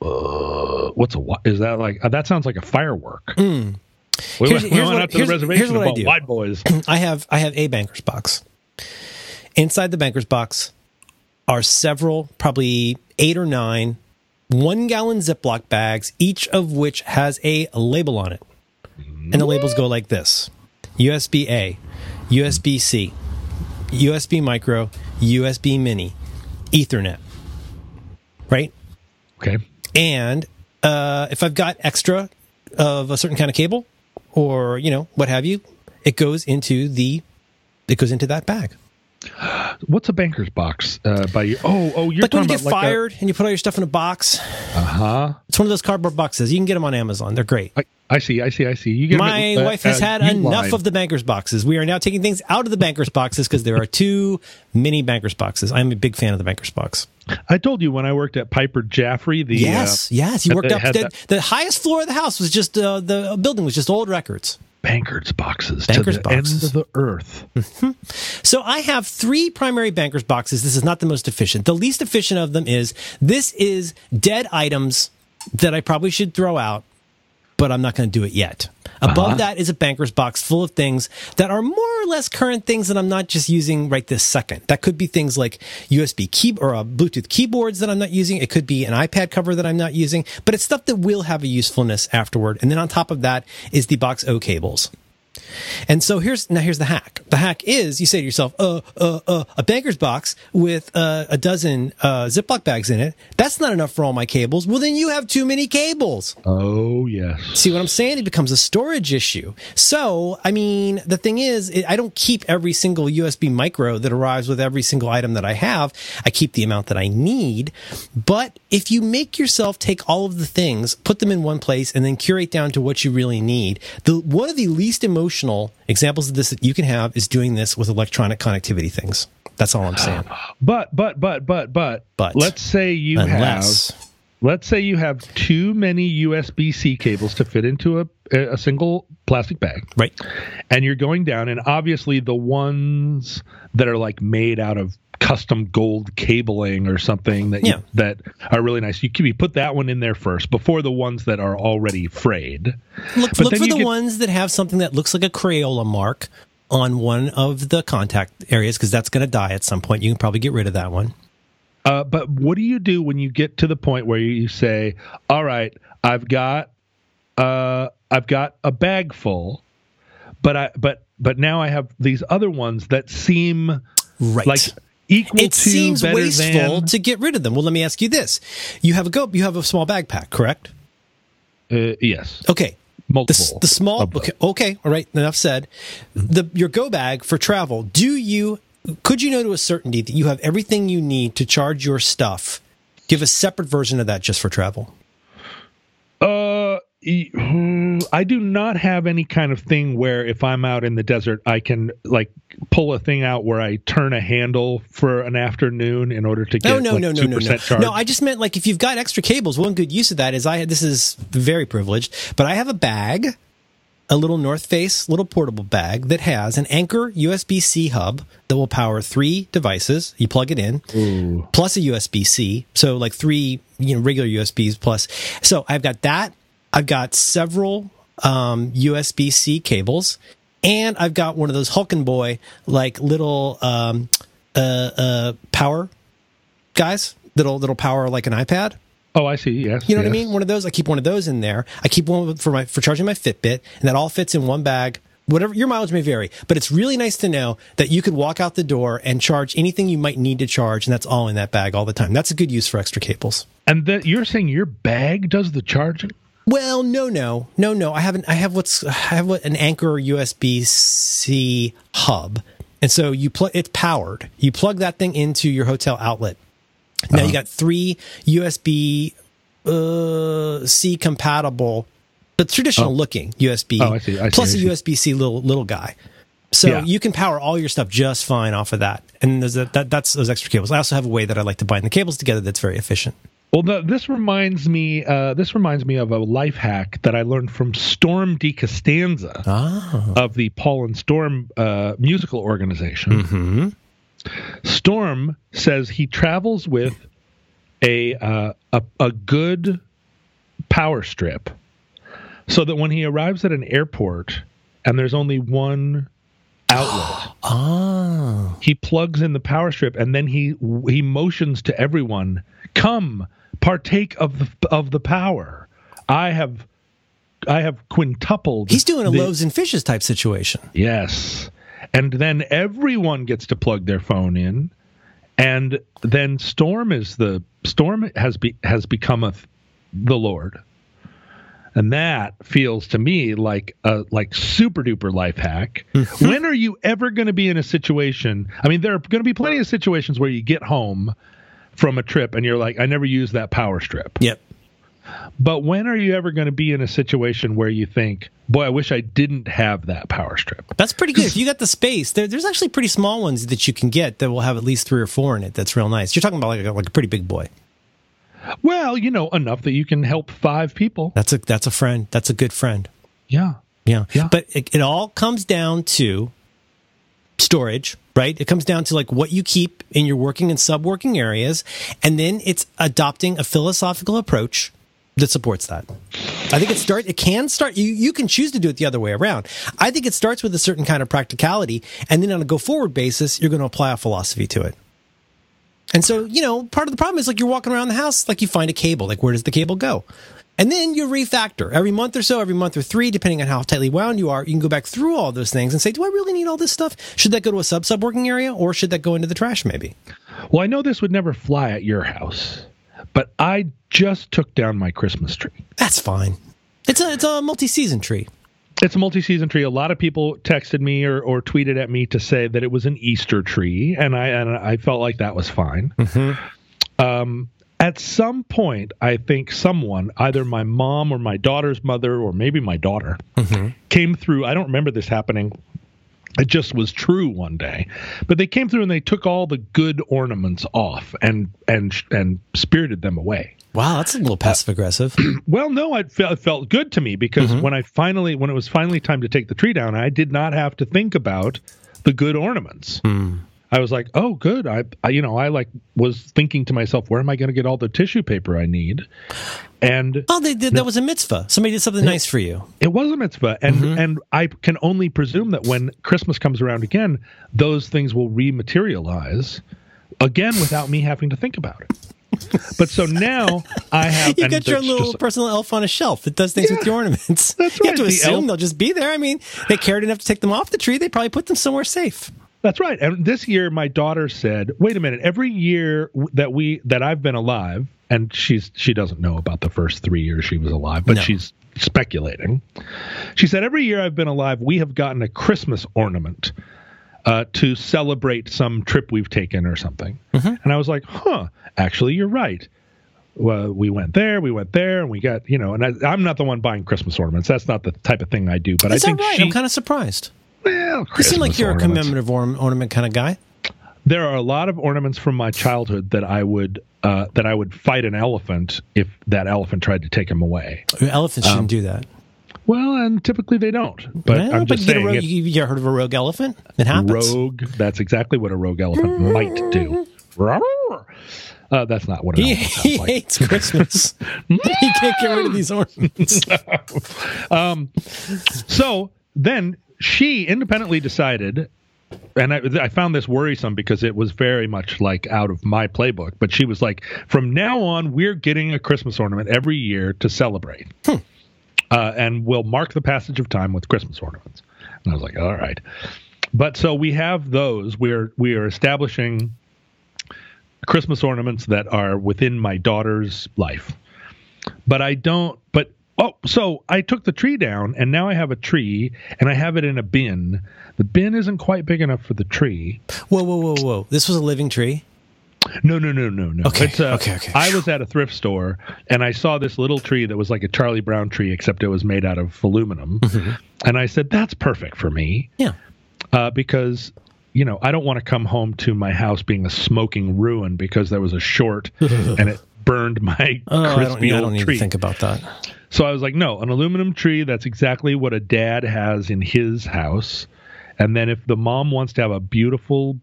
Uh, what's a wi- is that like? Uh, that sounds like a firework. We Hmm. Here's- we here's went what- out to the reservation here's what I do. wide boys. I have I have a banker's box. Inside the banker's box are several, probably eight or nine one gallon Ziploc bags, each of which has a label on it. And the labels go like this USB A, USB C, USB micro, USB mini, Ethernet. Right? Okay. And uh, if I've got extra of a certain kind of cable or, you know, what have you, it goes into the it goes into that bag. What's a banker's box uh, by you? Oh, oh, you're like when you get about like fired and you put all your stuff in a box. Uh huh. It's one of those cardboard boxes. You can get them on Amazon. They're great. I, I see. I see. I see. You get My uh, wife has uh, had enough of the bankers boxes. We are now taking things out of the bankers boxes because there are two mini bankers boxes. I'm a big fan of the bankers box. I told you when I worked at Piper Jaffray. The Yes, uh, yes. You worked up the, the highest floor of the house was just uh, the building was just old records. bankers boxes Bankers to the boxes. end of the earth. So I have three primary bankers boxes. This is not the most efficient. The least efficient of them is this is dead items that I probably should throw out, but I'm not going to do it yet. Above Uh-huh. that is a banker's box full of things that are more or less current things that I'm not just using right this second. That could be things like USB key or uh, Bluetooth keyboards that I'm not using. It could be an iPad cover that I'm not using, but it's stuff that will have a usefulness afterward. And then on top of that is the box O cables. And so here's now here's the hack. The hack is you say to yourself, uh, uh, uh, a banker's box with uh, a dozen uh, Ziploc bags in it. That's not enough for all my cables. Well, then you have too many cables. Oh yes. See what I'm saying? It becomes a storage issue. So, I mean, the thing is, it, I don't keep every single USB micro that arrives with every single item that I have. I keep the amount that I need. But if you make yourself take all of the things, put them in one place, and then curate down to what you really need, the one of the least emotional examples of this that you can have is doing this with electronic connectivity things. That's all I'm saying. But but but but but But. let's say you Unless have let's say you have too many USB C cables to fit into a a single plastic bag. right. and you're going down and obviously the ones that are like made out of custom gold cabling or something that you, that are really nice you can you put that one in there first before the ones that are already frayed Look, But look for the get- ones that have something that looks like a Crayola mark on one of the contact areas because that's going to die at some point. You can probably get rid of that one. uh, but what do you do when you get to the point where you say all right i've got uh, i've got a bag full but i but but now i have these other ones that seem Right. like equal it to seems better wasteful than to get rid of them. Well, let me ask you this: you have a go, you have a small backpack, correct? uh, yes Okay. The, multiple s- the small okay, okay all right enough said the your go bag for travel do you could you know to a certainty that you have everything you need to charge your stuff give a separate version of that just for travel Hmm, I do not have any kind of thing where if I'm out in the desert, I can like pull a thing out where I turn a handle for an afternoon in order to get No, no, like, no, no, 2% no, no. charge. No, I just meant like if you've got extra cables, one good use of that is I this is very privileged, but I have a bag, a little North Face little portable bag that has an Anker USB C hub that will power three devices. You plug it in, plus a USB C, so like three you know regular USBs plus. So I've got that. I've got several um, USB C cables, and I've got one of those Hulkin boy like little um, uh, uh, power guys that'll that'll power like an iPad. oh, I see. Yes. You know what I mean? One of those. I keep one of those in there. I keep one for my for charging my Fitbit, and that all fits in one bag. Whatever your mileage may vary, but it's really nice to know that you could walk out the door and charge anything you might need to charge, and that's all in that bag all the time. That's a good use for extra cables. And that you're saying your bag does the charging? Well, no, no, no, no. I haven't. I have what's I have what an Anker USB C hub, and so you plug. It's powered. You plug that thing into your hotel outlet. Now Uh-huh. you got three USB uh, C compatible, but traditional looking USB. Oh, I see, I see, plus I a see. USB C little little guy. So Yeah. you can power all your stuff just fine off of that, and there's a, that, that's those extra cables. I also have a way that I like to bind the cables together that's very efficient. Well, the, this reminds me. Uh, this reminds me of a life hack that I learned from Storm DiCostanzo Ah, of the Paul and Storm uh, musical organization. hmm Storm says he travels with a uh, a, a good power strip, so that when he arrives at an airport and there's only one outlet, ah. he plugs in the power strip and then he he motions to everyone, "Come, partake of the of the power. I have I have quintupled. He's doing a the- loaves and fishes type situation. Yes. And then everyone gets to plug their phone in. And then Storm is the Storm has be, has become a the Lord. And that feels to me like a like super duper life hack. Mm-hmm. when are you ever going to be in a situation? I mean, there are going to be plenty of situations where you get home from a trip and you're like, I never used that power strip. Yep. But when are you ever going to be in a situation where you think, boy, I wish I didn't have that power strip? That's pretty good. if you got the space, there, there's actually pretty small ones that you can get that will have at least three or four in it. That's real nice. You're talking about like a, like a pretty big boy. Well, you know, enough that you can help five people. That's a that's a friend. That's a good friend. Yeah. Yeah. Yeah. But it, it all comes down to storage, right? It comes down to like what you keep in your working and sub working areas. And then it's adopting a philosophical approach that supports that. I think it start it can start you you can choose to do it the other way around. I think it starts with a certain kind of practicality and then on a go forward basis you're going to apply a philosophy to it. And so, you know, part of the problem is like you're walking around the house like you find a cable, like where does the cable go? And then you refactor every month or so, every month or three, depending on how tightly wound you are. You can go back through all those things and say, do I really need all this stuff? Should that go to a sub sub working area or should that go into the trash maybe? Well, I know this would never fly at your house, but I just took down my Christmas tree. That's fine. It's a it's a multi season tree. It's a multi-season tree. A lot of people texted me or, or tweeted at me to say that it was an Easter tree, and I and I felt like that was fine. Um, at some point, I think someone, either my mom or my daughter's mother, or maybe my daughter, mm-hmm. came through. I don't remember this happening. It just was true one day, but they came through and they took all the good ornaments off and and and spirited them away. Wow, that's a little uh, passive aggressive. Well, no, it felt, it felt good to me because mm-hmm. when I finally, when it was finally time to take the tree down, I did not have to think about the good ornaments. Hmm. I was like, oh, good. I, I, you know, I like was thinking to myself, where am I going to get all the tissue paper I need? And oh, they did that was a mitzvah. Somebody did something nice for you. it was a mitzvah, and mm-hmm. and I can only presume that when Christmas comes around again, those things will rematerialize again without me having to think about it. But so now I have You got your little just- personal elf on a shelf that does things with your ornaments. That's You have to the assume elf- they'll just be there. I mean, they cared enough to take them off the tree. They probably put them somewhere safe. That's right. And this year, my daughter said, "Wait a minute. Every year that we that I've been alive, and she's she doesn't know about the first three years she was alive, but No. she's speculating. She said every year I've been alive, we have gotten a Christmas ornament." Uh, to celebrate some trip we've taken or something, and I was like, "Huh? Actually, you're right. Well, we went there, we went there, and we got you know." And I, I'm not the one buying Christmas ornaments. That's not the type of thing I do. But Is I think right? she, I'm kind of surprised. Well, You seem like you're a commemorative orn- ornament kind of guy. there are a lot of ornaments from my childhood that I would uh, that I would fight an elephant if that elephant tried to take him away. Elephants shouldn't do that. Well, and typically they don't. But Well, I'm just you, saying, rogue, it, you, you ever heard of a rogue elephant? It happens. rogue. That's exactly what a rogue elephant might do. Uh, that's not what an He, elephant sounds he like. hates Christmas. he can't get rid of these ornaments. So then she independently decided, and I, I found this worrisome because it was very much like out of my playbook. But she was like, from now on, we're getting a Christmas ornament every year to celebrate, uh, and we'll mark the passage of time with Christmas ornaments. And I was like, all right. But so we have those. We're we are establishing Christmas ornaments that are within my daughter's life but I don't. But oh, so I took the tree down, and now I have a tree, and I have it in a bin. The bin isn't quite big enough for the tree. Whoa, whoa, whoa, whoa! This was a living tree. No, no, no, no, no. Okay, It's a- okay, okay. I was at a thrift store, and I saw this little tree that was like a Charlie Brown tree, except it was made out of aluminum. Mm-hmm. And I said, "That's perfect for me." Yeah. uh, because you know I don't want to come home to my house being a smoking ruin because there was a short and it burned my Oh, I don't, crispy I old don't need tree. to think about that. So I was like, no, an aluminum tree. That's exactly what a dad has in his house. And then if the mom wants to have a beautiful,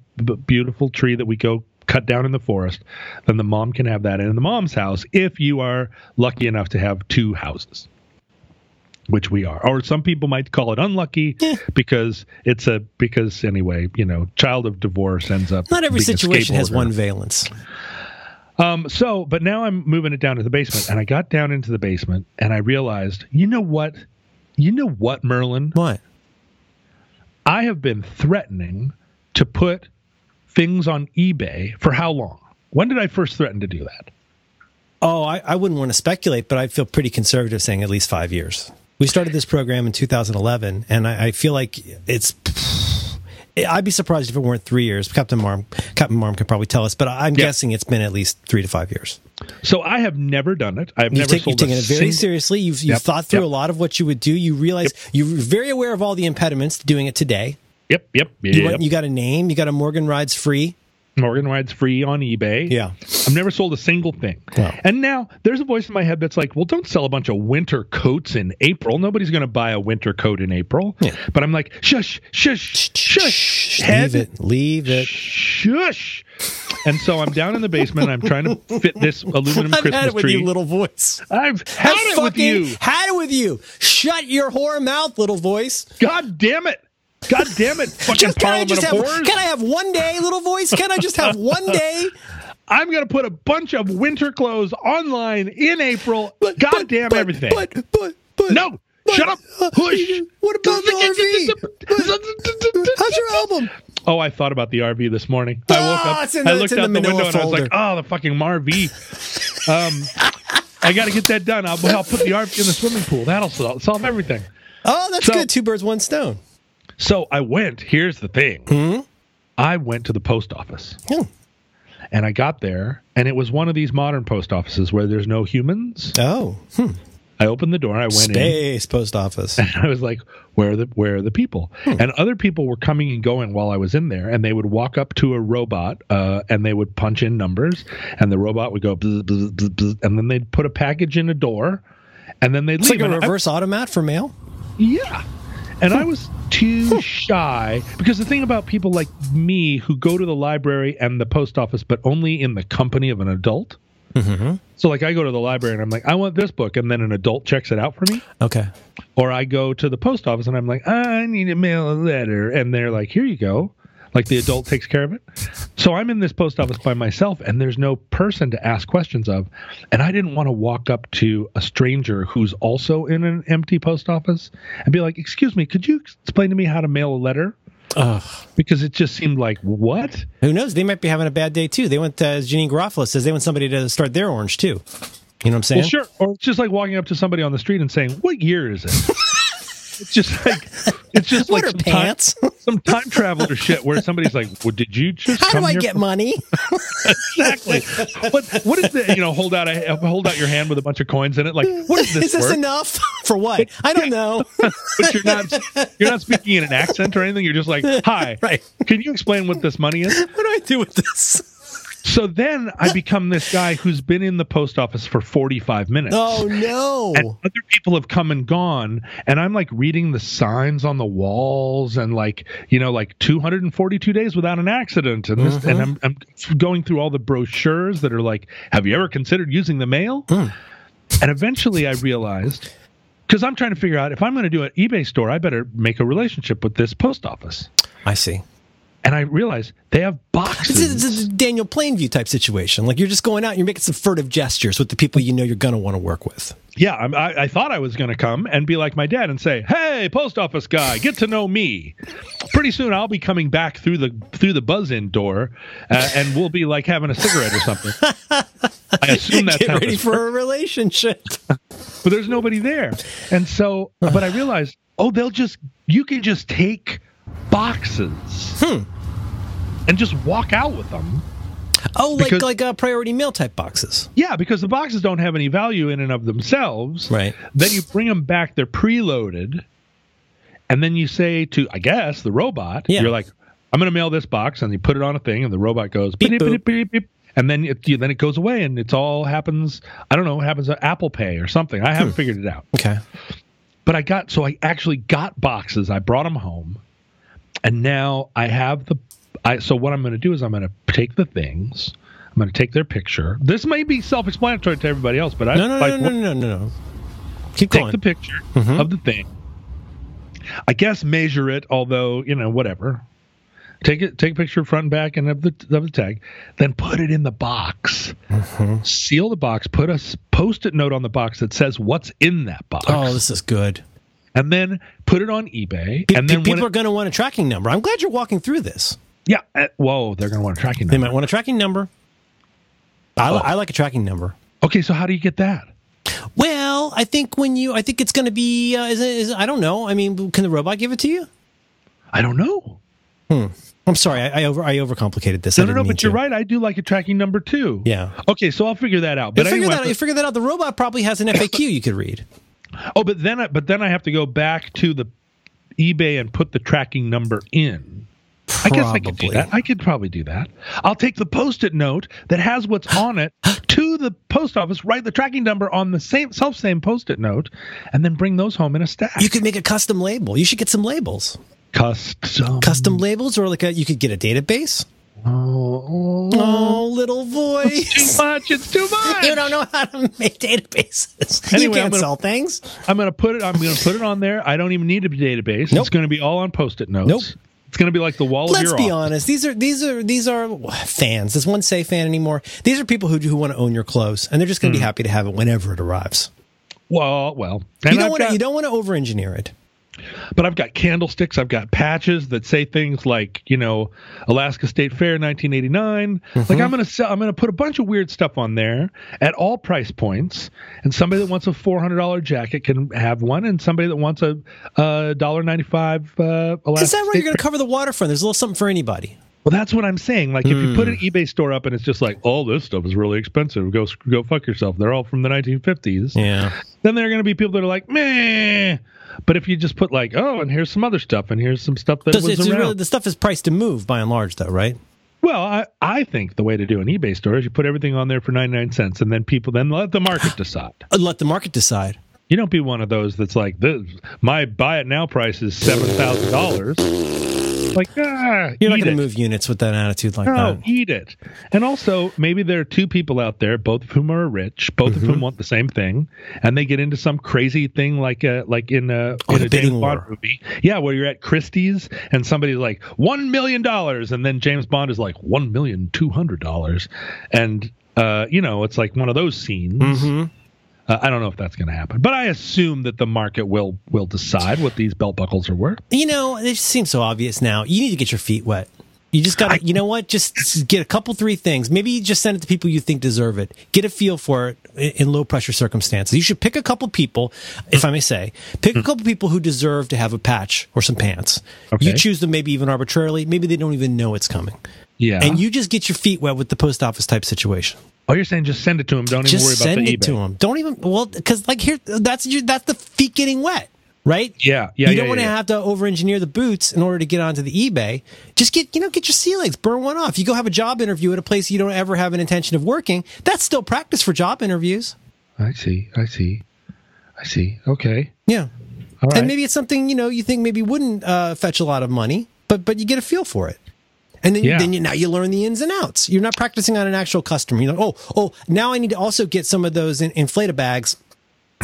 beautiful tree that we go cut down in the forest, then the mom can have that in the mom's house if you are lucky enough to have two houses. Which we are, or some people might call it unlucky Eh. because it's a because anyway, you know, child of divorce ends up. Not every situation has one valence. Um, so, but now I'm moving it down to the basement, and I got down into the basement, and I realized, you know what? You know what, Merlin? What? I have been threatening to put things on eBay for how long? When did I first threaten to do that? Oh, I, I wouldn't want to speculate, but I feel pretty conservative saying at least five years. We started this program in 2011, and I, I feel like it's. I'd be surprised if it weren't three years. Captain Marm, Captain Marm could probably tell us, but I'm Yeah. guessing it's been at least three to five years. So I have never done it. I've never take, you've taken it very sing- seriously. You've, you've Yep, thought through yep. a lot of what you would do. You realize you're very aware of all the impediments to doing it today. Yep, yep, You, yep. went, you got a name. You got a Morgan Rides free. Morgan Rides free on eBay. Yeah. I've never sold a single thing. Wow. And now there's a voice in my head that's like, well, don't sell a bunch of winter coats in April. Nobody's going to buy a winter coat in April. Yeah. But I'm like, shush, shush, shush, head, Leave it. Leave it. shush. And so I'm down in the basement. I'm trying to fit this aluminum I've Christmas had it with tree. you, little voice. I've had I it with you. Had it with you. Shut your whore mouth, little voice. God damn it. God damn it. Fucking Just can I Parliament just of have can I have one day, little voice? Can I just have one day? I'm going to put a bunch of winter clothes online in April. God But- damn but- everything. But but but no. Shut up. uh, Hush. What about the RV? How's your album? Oh, I thought about the RV this morning. I woke Ah, up. the- I looked out the the, window and I was like, "Oh, the fucking RV. Um, I got to get that done. I'll, I'll put the RV in the swimming pool. That'll sol- solve everything. Oh, that's So- good. Two birds, one stone. So I went. Here's the thing. I went to the post office Hmm. and I got there, and it was one of these modern post offices where there's no humans. Oh, hmm. I opened the door. I went in. space post office. And I was like, "Where are the Where are the people?" Hmm. And other people were coming and going while I was in there, and they would walk up to a robot, uh, and they would punch in numbers, and the robot would go, bzz, bzz, bzz, and then they'd put a package in a door, and then they'd It's leave. like a And I- reverse automat for mail. yeah. And I was too shy because the thing about people like me who go to the library and the post office, but only in the company of an adult. Mm-hmm. So, like, I go to the library and I'm like, I want this book, and then an adult checks it out for me. Okay. Or I go to the post office and I'm like, I need to mail a letter. And they're like, here you go. Like the adult takes care of it. So I'm in this post office by myself and there's no person to ask questions of. And I didn't want to walk up to a stranger who's also in an empty post office and be like, excuse me, could you explain to me how to mail a letter? Ugh. Because it just seemed like, what? Who knows? They might be having a bad day too. They want, uh, as Janeane Garofalo says, they want somebody to start their orange too. You know what I'm saying? Well, sure. Or it's just like walking up to somebody on the street and saying, what year is it? it's just like, it's just What like some time- pants? some time traveler shit where somebody's like, well, did you just How do I get for-" money? exactly? what what is the you know hold out a hold out your hand with a bunch of coins in it? Like what is this? Is this worth? enough for what? I don't know. But you're not you're not speaking in an accent or anything. You're just like, hi, Right. Can you explain what this money is? what do I do with this? So then I become this guy who's been in the post office for 45 minutes. Oh no! and other people have come and gone and i'm like reading the signs on the walls and like you know like 242 days without an accident and this and mm-hmm. I'm, I'm going through all the brochures that are like have you ever considered using the mail mm. and eventually i realized because i'm trying to figure out if i'm going to do an ebay store i better make a relationship with this post office I see. And i realized they have boxes It's, a- it's a Daniel Plainview type situation. Like you're just going out, and you're making some furtive gestures with the people you know you're going to want to work with. Yeah, I'm- I, I thought I was going to come and be like my dad and say, "Hey, post office guy, get to know me." Pretty soon, I'll be coming back through the through the buzz-in door, uh, and we'll be like having a cigarette or something. I assume that's Get how ready this for a relationship. but there's nobody there, and so, but I realized, oh, they'll just you can just take boxes Hmm. And just walk out with them. Oh, like Because- like uh, priority mail type boxes. Yeah, because the boxes don't have any value in and of themselves. Right. Then you bring them back, they're preloaded. And then you say to, I guess, the robot, Yeah. you're like, I'm going to mail this box. And you put it on a thing, and the robot goes, Beep, beep, beep, beep. And then it, you- then it goes away, and it's all happens. I don't know, it happens at Apple Pay or something. I Hmm. haven't figured it out. Okay. But I got, so I actually got boxes. I brought them home. And now I have the, I, so what I'm going to do is I'm going to take the things. I'm going to take their picture. This may be self-explanatory to everybody else, but I No, no, like, no, no, no, no, no. Keep take going. the picture Mhm. of the thing. I guess measure it, although you know whatever. Take it, take a picture of front and back and of the of the tag, then put it in the box. Mm-hmm. Seal the box. Put a post-it note on the box that says what's in that box, Oh, this is good. and then put it on eBay. Pe- and then people it- are going to want a tracking number. I'm glad you're walking through this. Yeah, uh, whoa, they're going to want a tracking number. They might want a tracking number. I, Oh. I like a tracking number. Okay, so how do you get that? Well, I think when you, I think it's going to be. Uh, is it, is I don't know. I mean, can the robot give it to you? I don't know. Hmm. I'm sorry, I, I over, I overcomplicated this. I No, no, no, but you're to. right. I do like a tracking number too. Yeah. Okay, so I'll figure that out. You But figure anyway, that out. You figure that out. The robot probably has an FAQ you could read. oh, but then I, but then I have to go back to the eBay and put the tracking number in. I guess I could do Probably. that. I could probably do that. I'll take the post-it note that has what's on it to the post office, write the tracking number on the same self same post-it note, and then bring those home in a stack. You could make a custom label. You should get some labels. custom. Custom labels, or like a, you could get a database. Oh, Oh, little voice. too much. It's too much. You don't know how to make databases. Anyway, you I'm can't gonna- sell things. I'm gonna put it. I'm gonna put it on there. I don't even need a database. Nope. It's gonna be all on post-it notes. Nope. It's gonna be like the wall Let's of your be office. honest. These are these are these are fans. Does one say fan anymore? These are people who who want to own your clothes, and they're just going to be hmm. happy to have it whenever it arrives. Well, well. You don't want to you don't want to over engineer it. But I've got candlesticks. I've got patches that say things like, you know, Alaska State Fair 1989. Mm-hmm. Like I'm gonna sell. I'm gonna put a bunch of weird stuff on there at all price points. And somebody that wants a $400 jacket can have one, and somebody that wants a uh, $1.95 uh, Alaska. Is that right? State You're going to cover the waterfront. There's a little something for anybody. Well, that's what I'm saying. Like, if you put Hmm. an eBay store up and it's just like, oh, this stuff is really expensive, go go fuck yourself. They're all from the 1950s. Yeah. Then there are going to be people that are like, meh. But if you just put like, oh, and here's some other stuff, and here's some stuff that Does was around. really, the stuff is priced to move by and large, though, right? well, I, I think the way to do an eBay store is you put everything on there for 99 cents, and then people then let the market decide. Uh, Let the market decide. You don't be one of those that's like, this, my buy it now price is seven thousand dollars. Like, ah, You're not going to move units with that attitude like No, that. eat it. And also, maybe there are two people out there, both of whom are rich, both of Mm-hmm. whom want the same thing, and they get into some crazy thing like uh, like in a, Oh, in a James Bond movie. Yeah, where you're at Christie's and somebody's like one million dollars, and then James Bond is like one million two hundred dollars, and uh, you know it's like one of those scenes. Mhm. Uh, I don't know if that's going to happen, but I assume that the market will will decide what these belt buckles are worth. You know, it just seems so obvious now. You need to get your feet wet. You just got to, you know what? Just get a couple, three things. Maybe you just send it to people you think deserve it. Get a feel for it in, in low pressure circumstances. You should pick a couple people, if I may say, pick a couple people who deserve to have a patch or some pants. Okay. You choose them maybe even arbitrarily. Maybe they don't even know it's coming. Yeah, And you just get your feet wet with the post office type situation. Oh, you're saying just send it to him. Don't even worry about the eBay. send it to him. Don't even, well, because like here, that's your, that's the feet getting wet, right? Yeah, yeah, you yeah, don't want to yeah, yeah. have to over engineer the boots in order to get onto the eBay. Just get, you know, get your sea legs, burn one off. You go have a job interview at a place you don't ever have an intention of working. That's still practice for job interviews. I see. I see. I see. Okay. Yeah. All right. And maybe it's something, you know, you think maybe wouldn't uh, fetch a lot of money, but but you get a feel for it. And then, Yeah. then you, now you learn the ins and outs. You're not practicing on an actual customer. You know, oh, oh, now I need to also get some of those in, inflata bags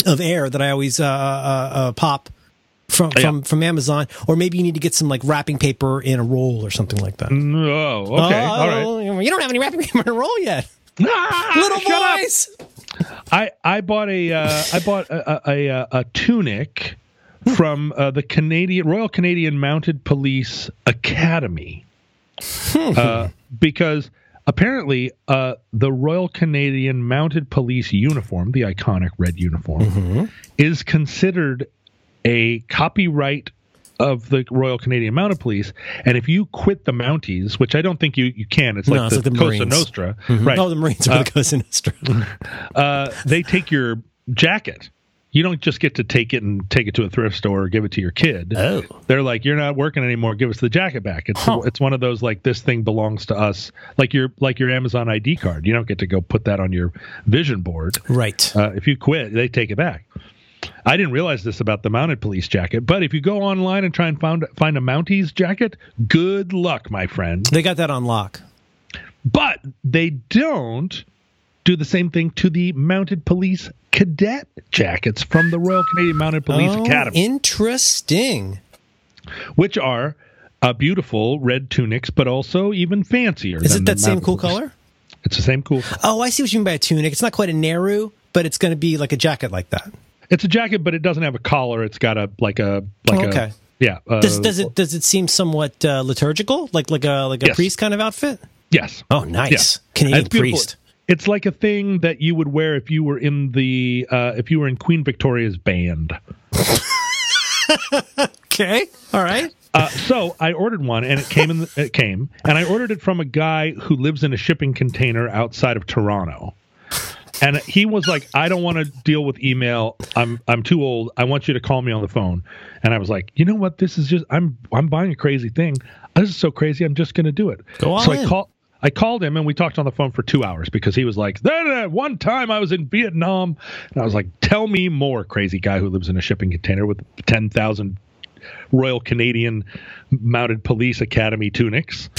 of air that I always uh, uh, uh, pop from Yeah. from from Amazon, or maybe you need to get some like wrapping paper in a roll or something like that. oh, okay. Oh, All right. You don't have any wrapping paper in a roll yet, Ah, little shut up. boys. I I bought a uh, I bought a a, a, a tunic from uh, the Canadian Royal Canadian Mounted Police Academy uh, because apparently uh, the Royal Canadian Mounted Police uniform, the iconic red uniform, is considered a copyright of the Royal Canadian Mounted Police, and if you quit the Mounties, which I don't think you, you can, it's No, like it's the, like the Cosa Marines. Nostra, right? Oh, the Marines are the Cosa Nostra. uh, they take your jacket. You don't just get to take it and take it to a thrift store or give it to your kid. Oh. They're like, you're not working anymore. Give us the jacket back. It's Huh. it's one of those like this thing belongs to us, like your like your Amazon ID card. You don't get to go put that on your vision board. Right. Uh, if you quit, they take it back. I didn't realize this about the mounted police jacket, but if you go online and try and find find a Mounties jacket, good luck, my friend. They got that on lock. But they don't do the same thing to the mounted police cadet jackets from the Royal Canadian Mounted Police oh, Academy, Interesting. which are uh, beautiful red tunics, but also even fancier. Is it that same cool police. color? It's the same cool. Oh, I see what you mean by a tunic. It's not quite a Nehru, but it's going to be like a jacket like that. It's a jacket, but it doesn't have a collar. It's got a like a like Oh, a okay. yeah. Uh, Does, does it does it seem somewhat uh, liturgical, like like a like a Yes. priest kind of outfit? Yes. Oh, nice Yeah. Canadian priest. It's like a thing that you would wear if you were in the uh, if you were in Queen Victoria's band. Okay, all right. Uh, so I ordered one, and it came in. The, it came, and I ordered it from a guy who lives in a shipping container outside of Toronto. And he was like, "I don't want to deal with email. I'm I'm too old. I want you to call me on the phone." And I was like, "You know what? This is just I'm I'm buying a crazy thing. This is so crazy. I'm just going to do it." Go all so in. I call I called him and we talked on the phone for two hours because he was like, "Then uh, one time I was in Vietnam," and I was like, "Tell me more, crazy guy who lives in a shipping container with ten thousand Royal Canadian Mounted Police Academy tunics."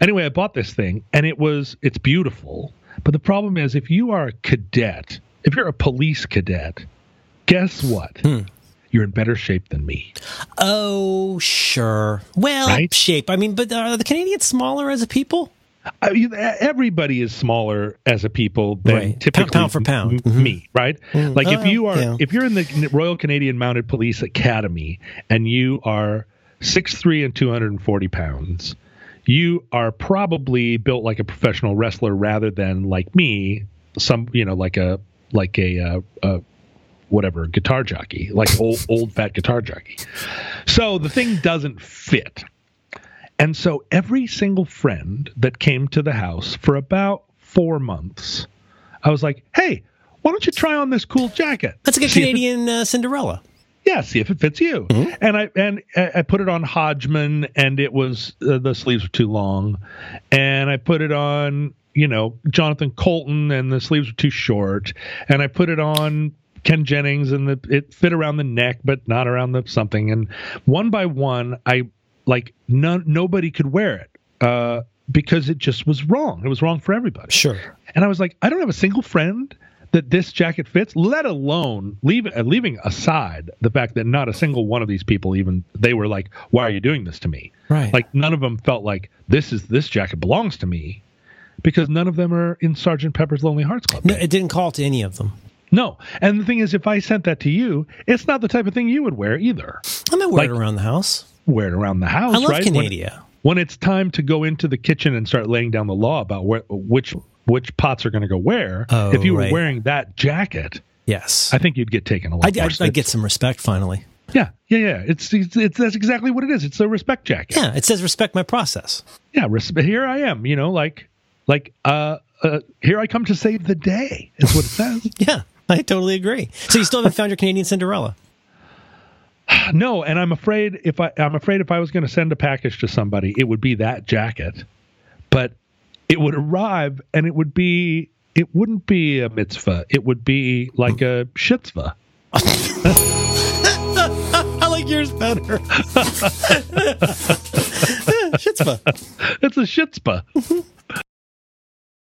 Anyway, I bought this thing and it was it's beautiful, but the problem is if you are a cadet, if you're a police cadet, guess what? Hmm. You're in better shape than me. Oh, sure. Well, Right? shape. I mean, but are the Canadians smaller as a people? I mean, everybody is smaller as a people than Right. typically Pound for pound. m- me, right? Like if Oh, you are yeah. if you're in the Royal Canadian Mounted Police Academy and you are six three and 240 pounds, you are probably built like a professional wrestler rather than like me, some you know like a like a uh, uh, whatever guitar jockey, like old old fat guitar jockey. So the thing doesn't fit. And so every single friend that came to the house for about four months, I was like, hey, why don't you try on this cool jacket? That's like a Canadian uh, Cinderella. yeah, see if it fits you. Mm-hmm. And I and I I put it on Hodgman, and it was uh, the sleeves were too long, and I put it on you know Jonathan Coulton, and the sleeves were too short, and I put it on Ken Jennings, and the it fit around the neck, but not around the something. And one by one, I like no, nobody could wear it uh, because it just was wrong. It was wrong for everybody. Sure. And I was like, I don't have a single friend that this jacket fits, let alone leave, uh, leaving aside the fact that not a single one of these people even they were like, why are you doing this to me? Right. Like none of them felt like this is this jacket belongs to me because none of them are in Sergeant Pepper's Lonely Hearts Club. No, it didn't call to any of them. No. And the thing is, if I sent that to you, it's not the type of thing you would wear either. I might wear it around the house. Wear it around the house, I love right? When- Canada. when it's time to go into the kitchen and start laying down the law about where, which which pots are going to go where, Oh, if you were right. wearing that jacket, Yes. I think you'd get taken a lot. I, I, get some respect finally. yeah, yeah, yeah. It's, it's it's that's exactly what it is. It's a respect jacket. Yeah, it says respect my process. yeah. Res- here I am. You know, like like uh, uh here I come to save the day. Is what it says. Yeah, I totally agree. So you still haven't found your Canadian Cinderella? no, and I'm afraid if I I'm afraid if I was going to send a package to somebody, it would be that jacket, but it would arrive and it would be it wouldn't be a mitzvah. It would be like a shitzvah. I like yours better. Shitspa. It's a shitzpah. Mm-hmm.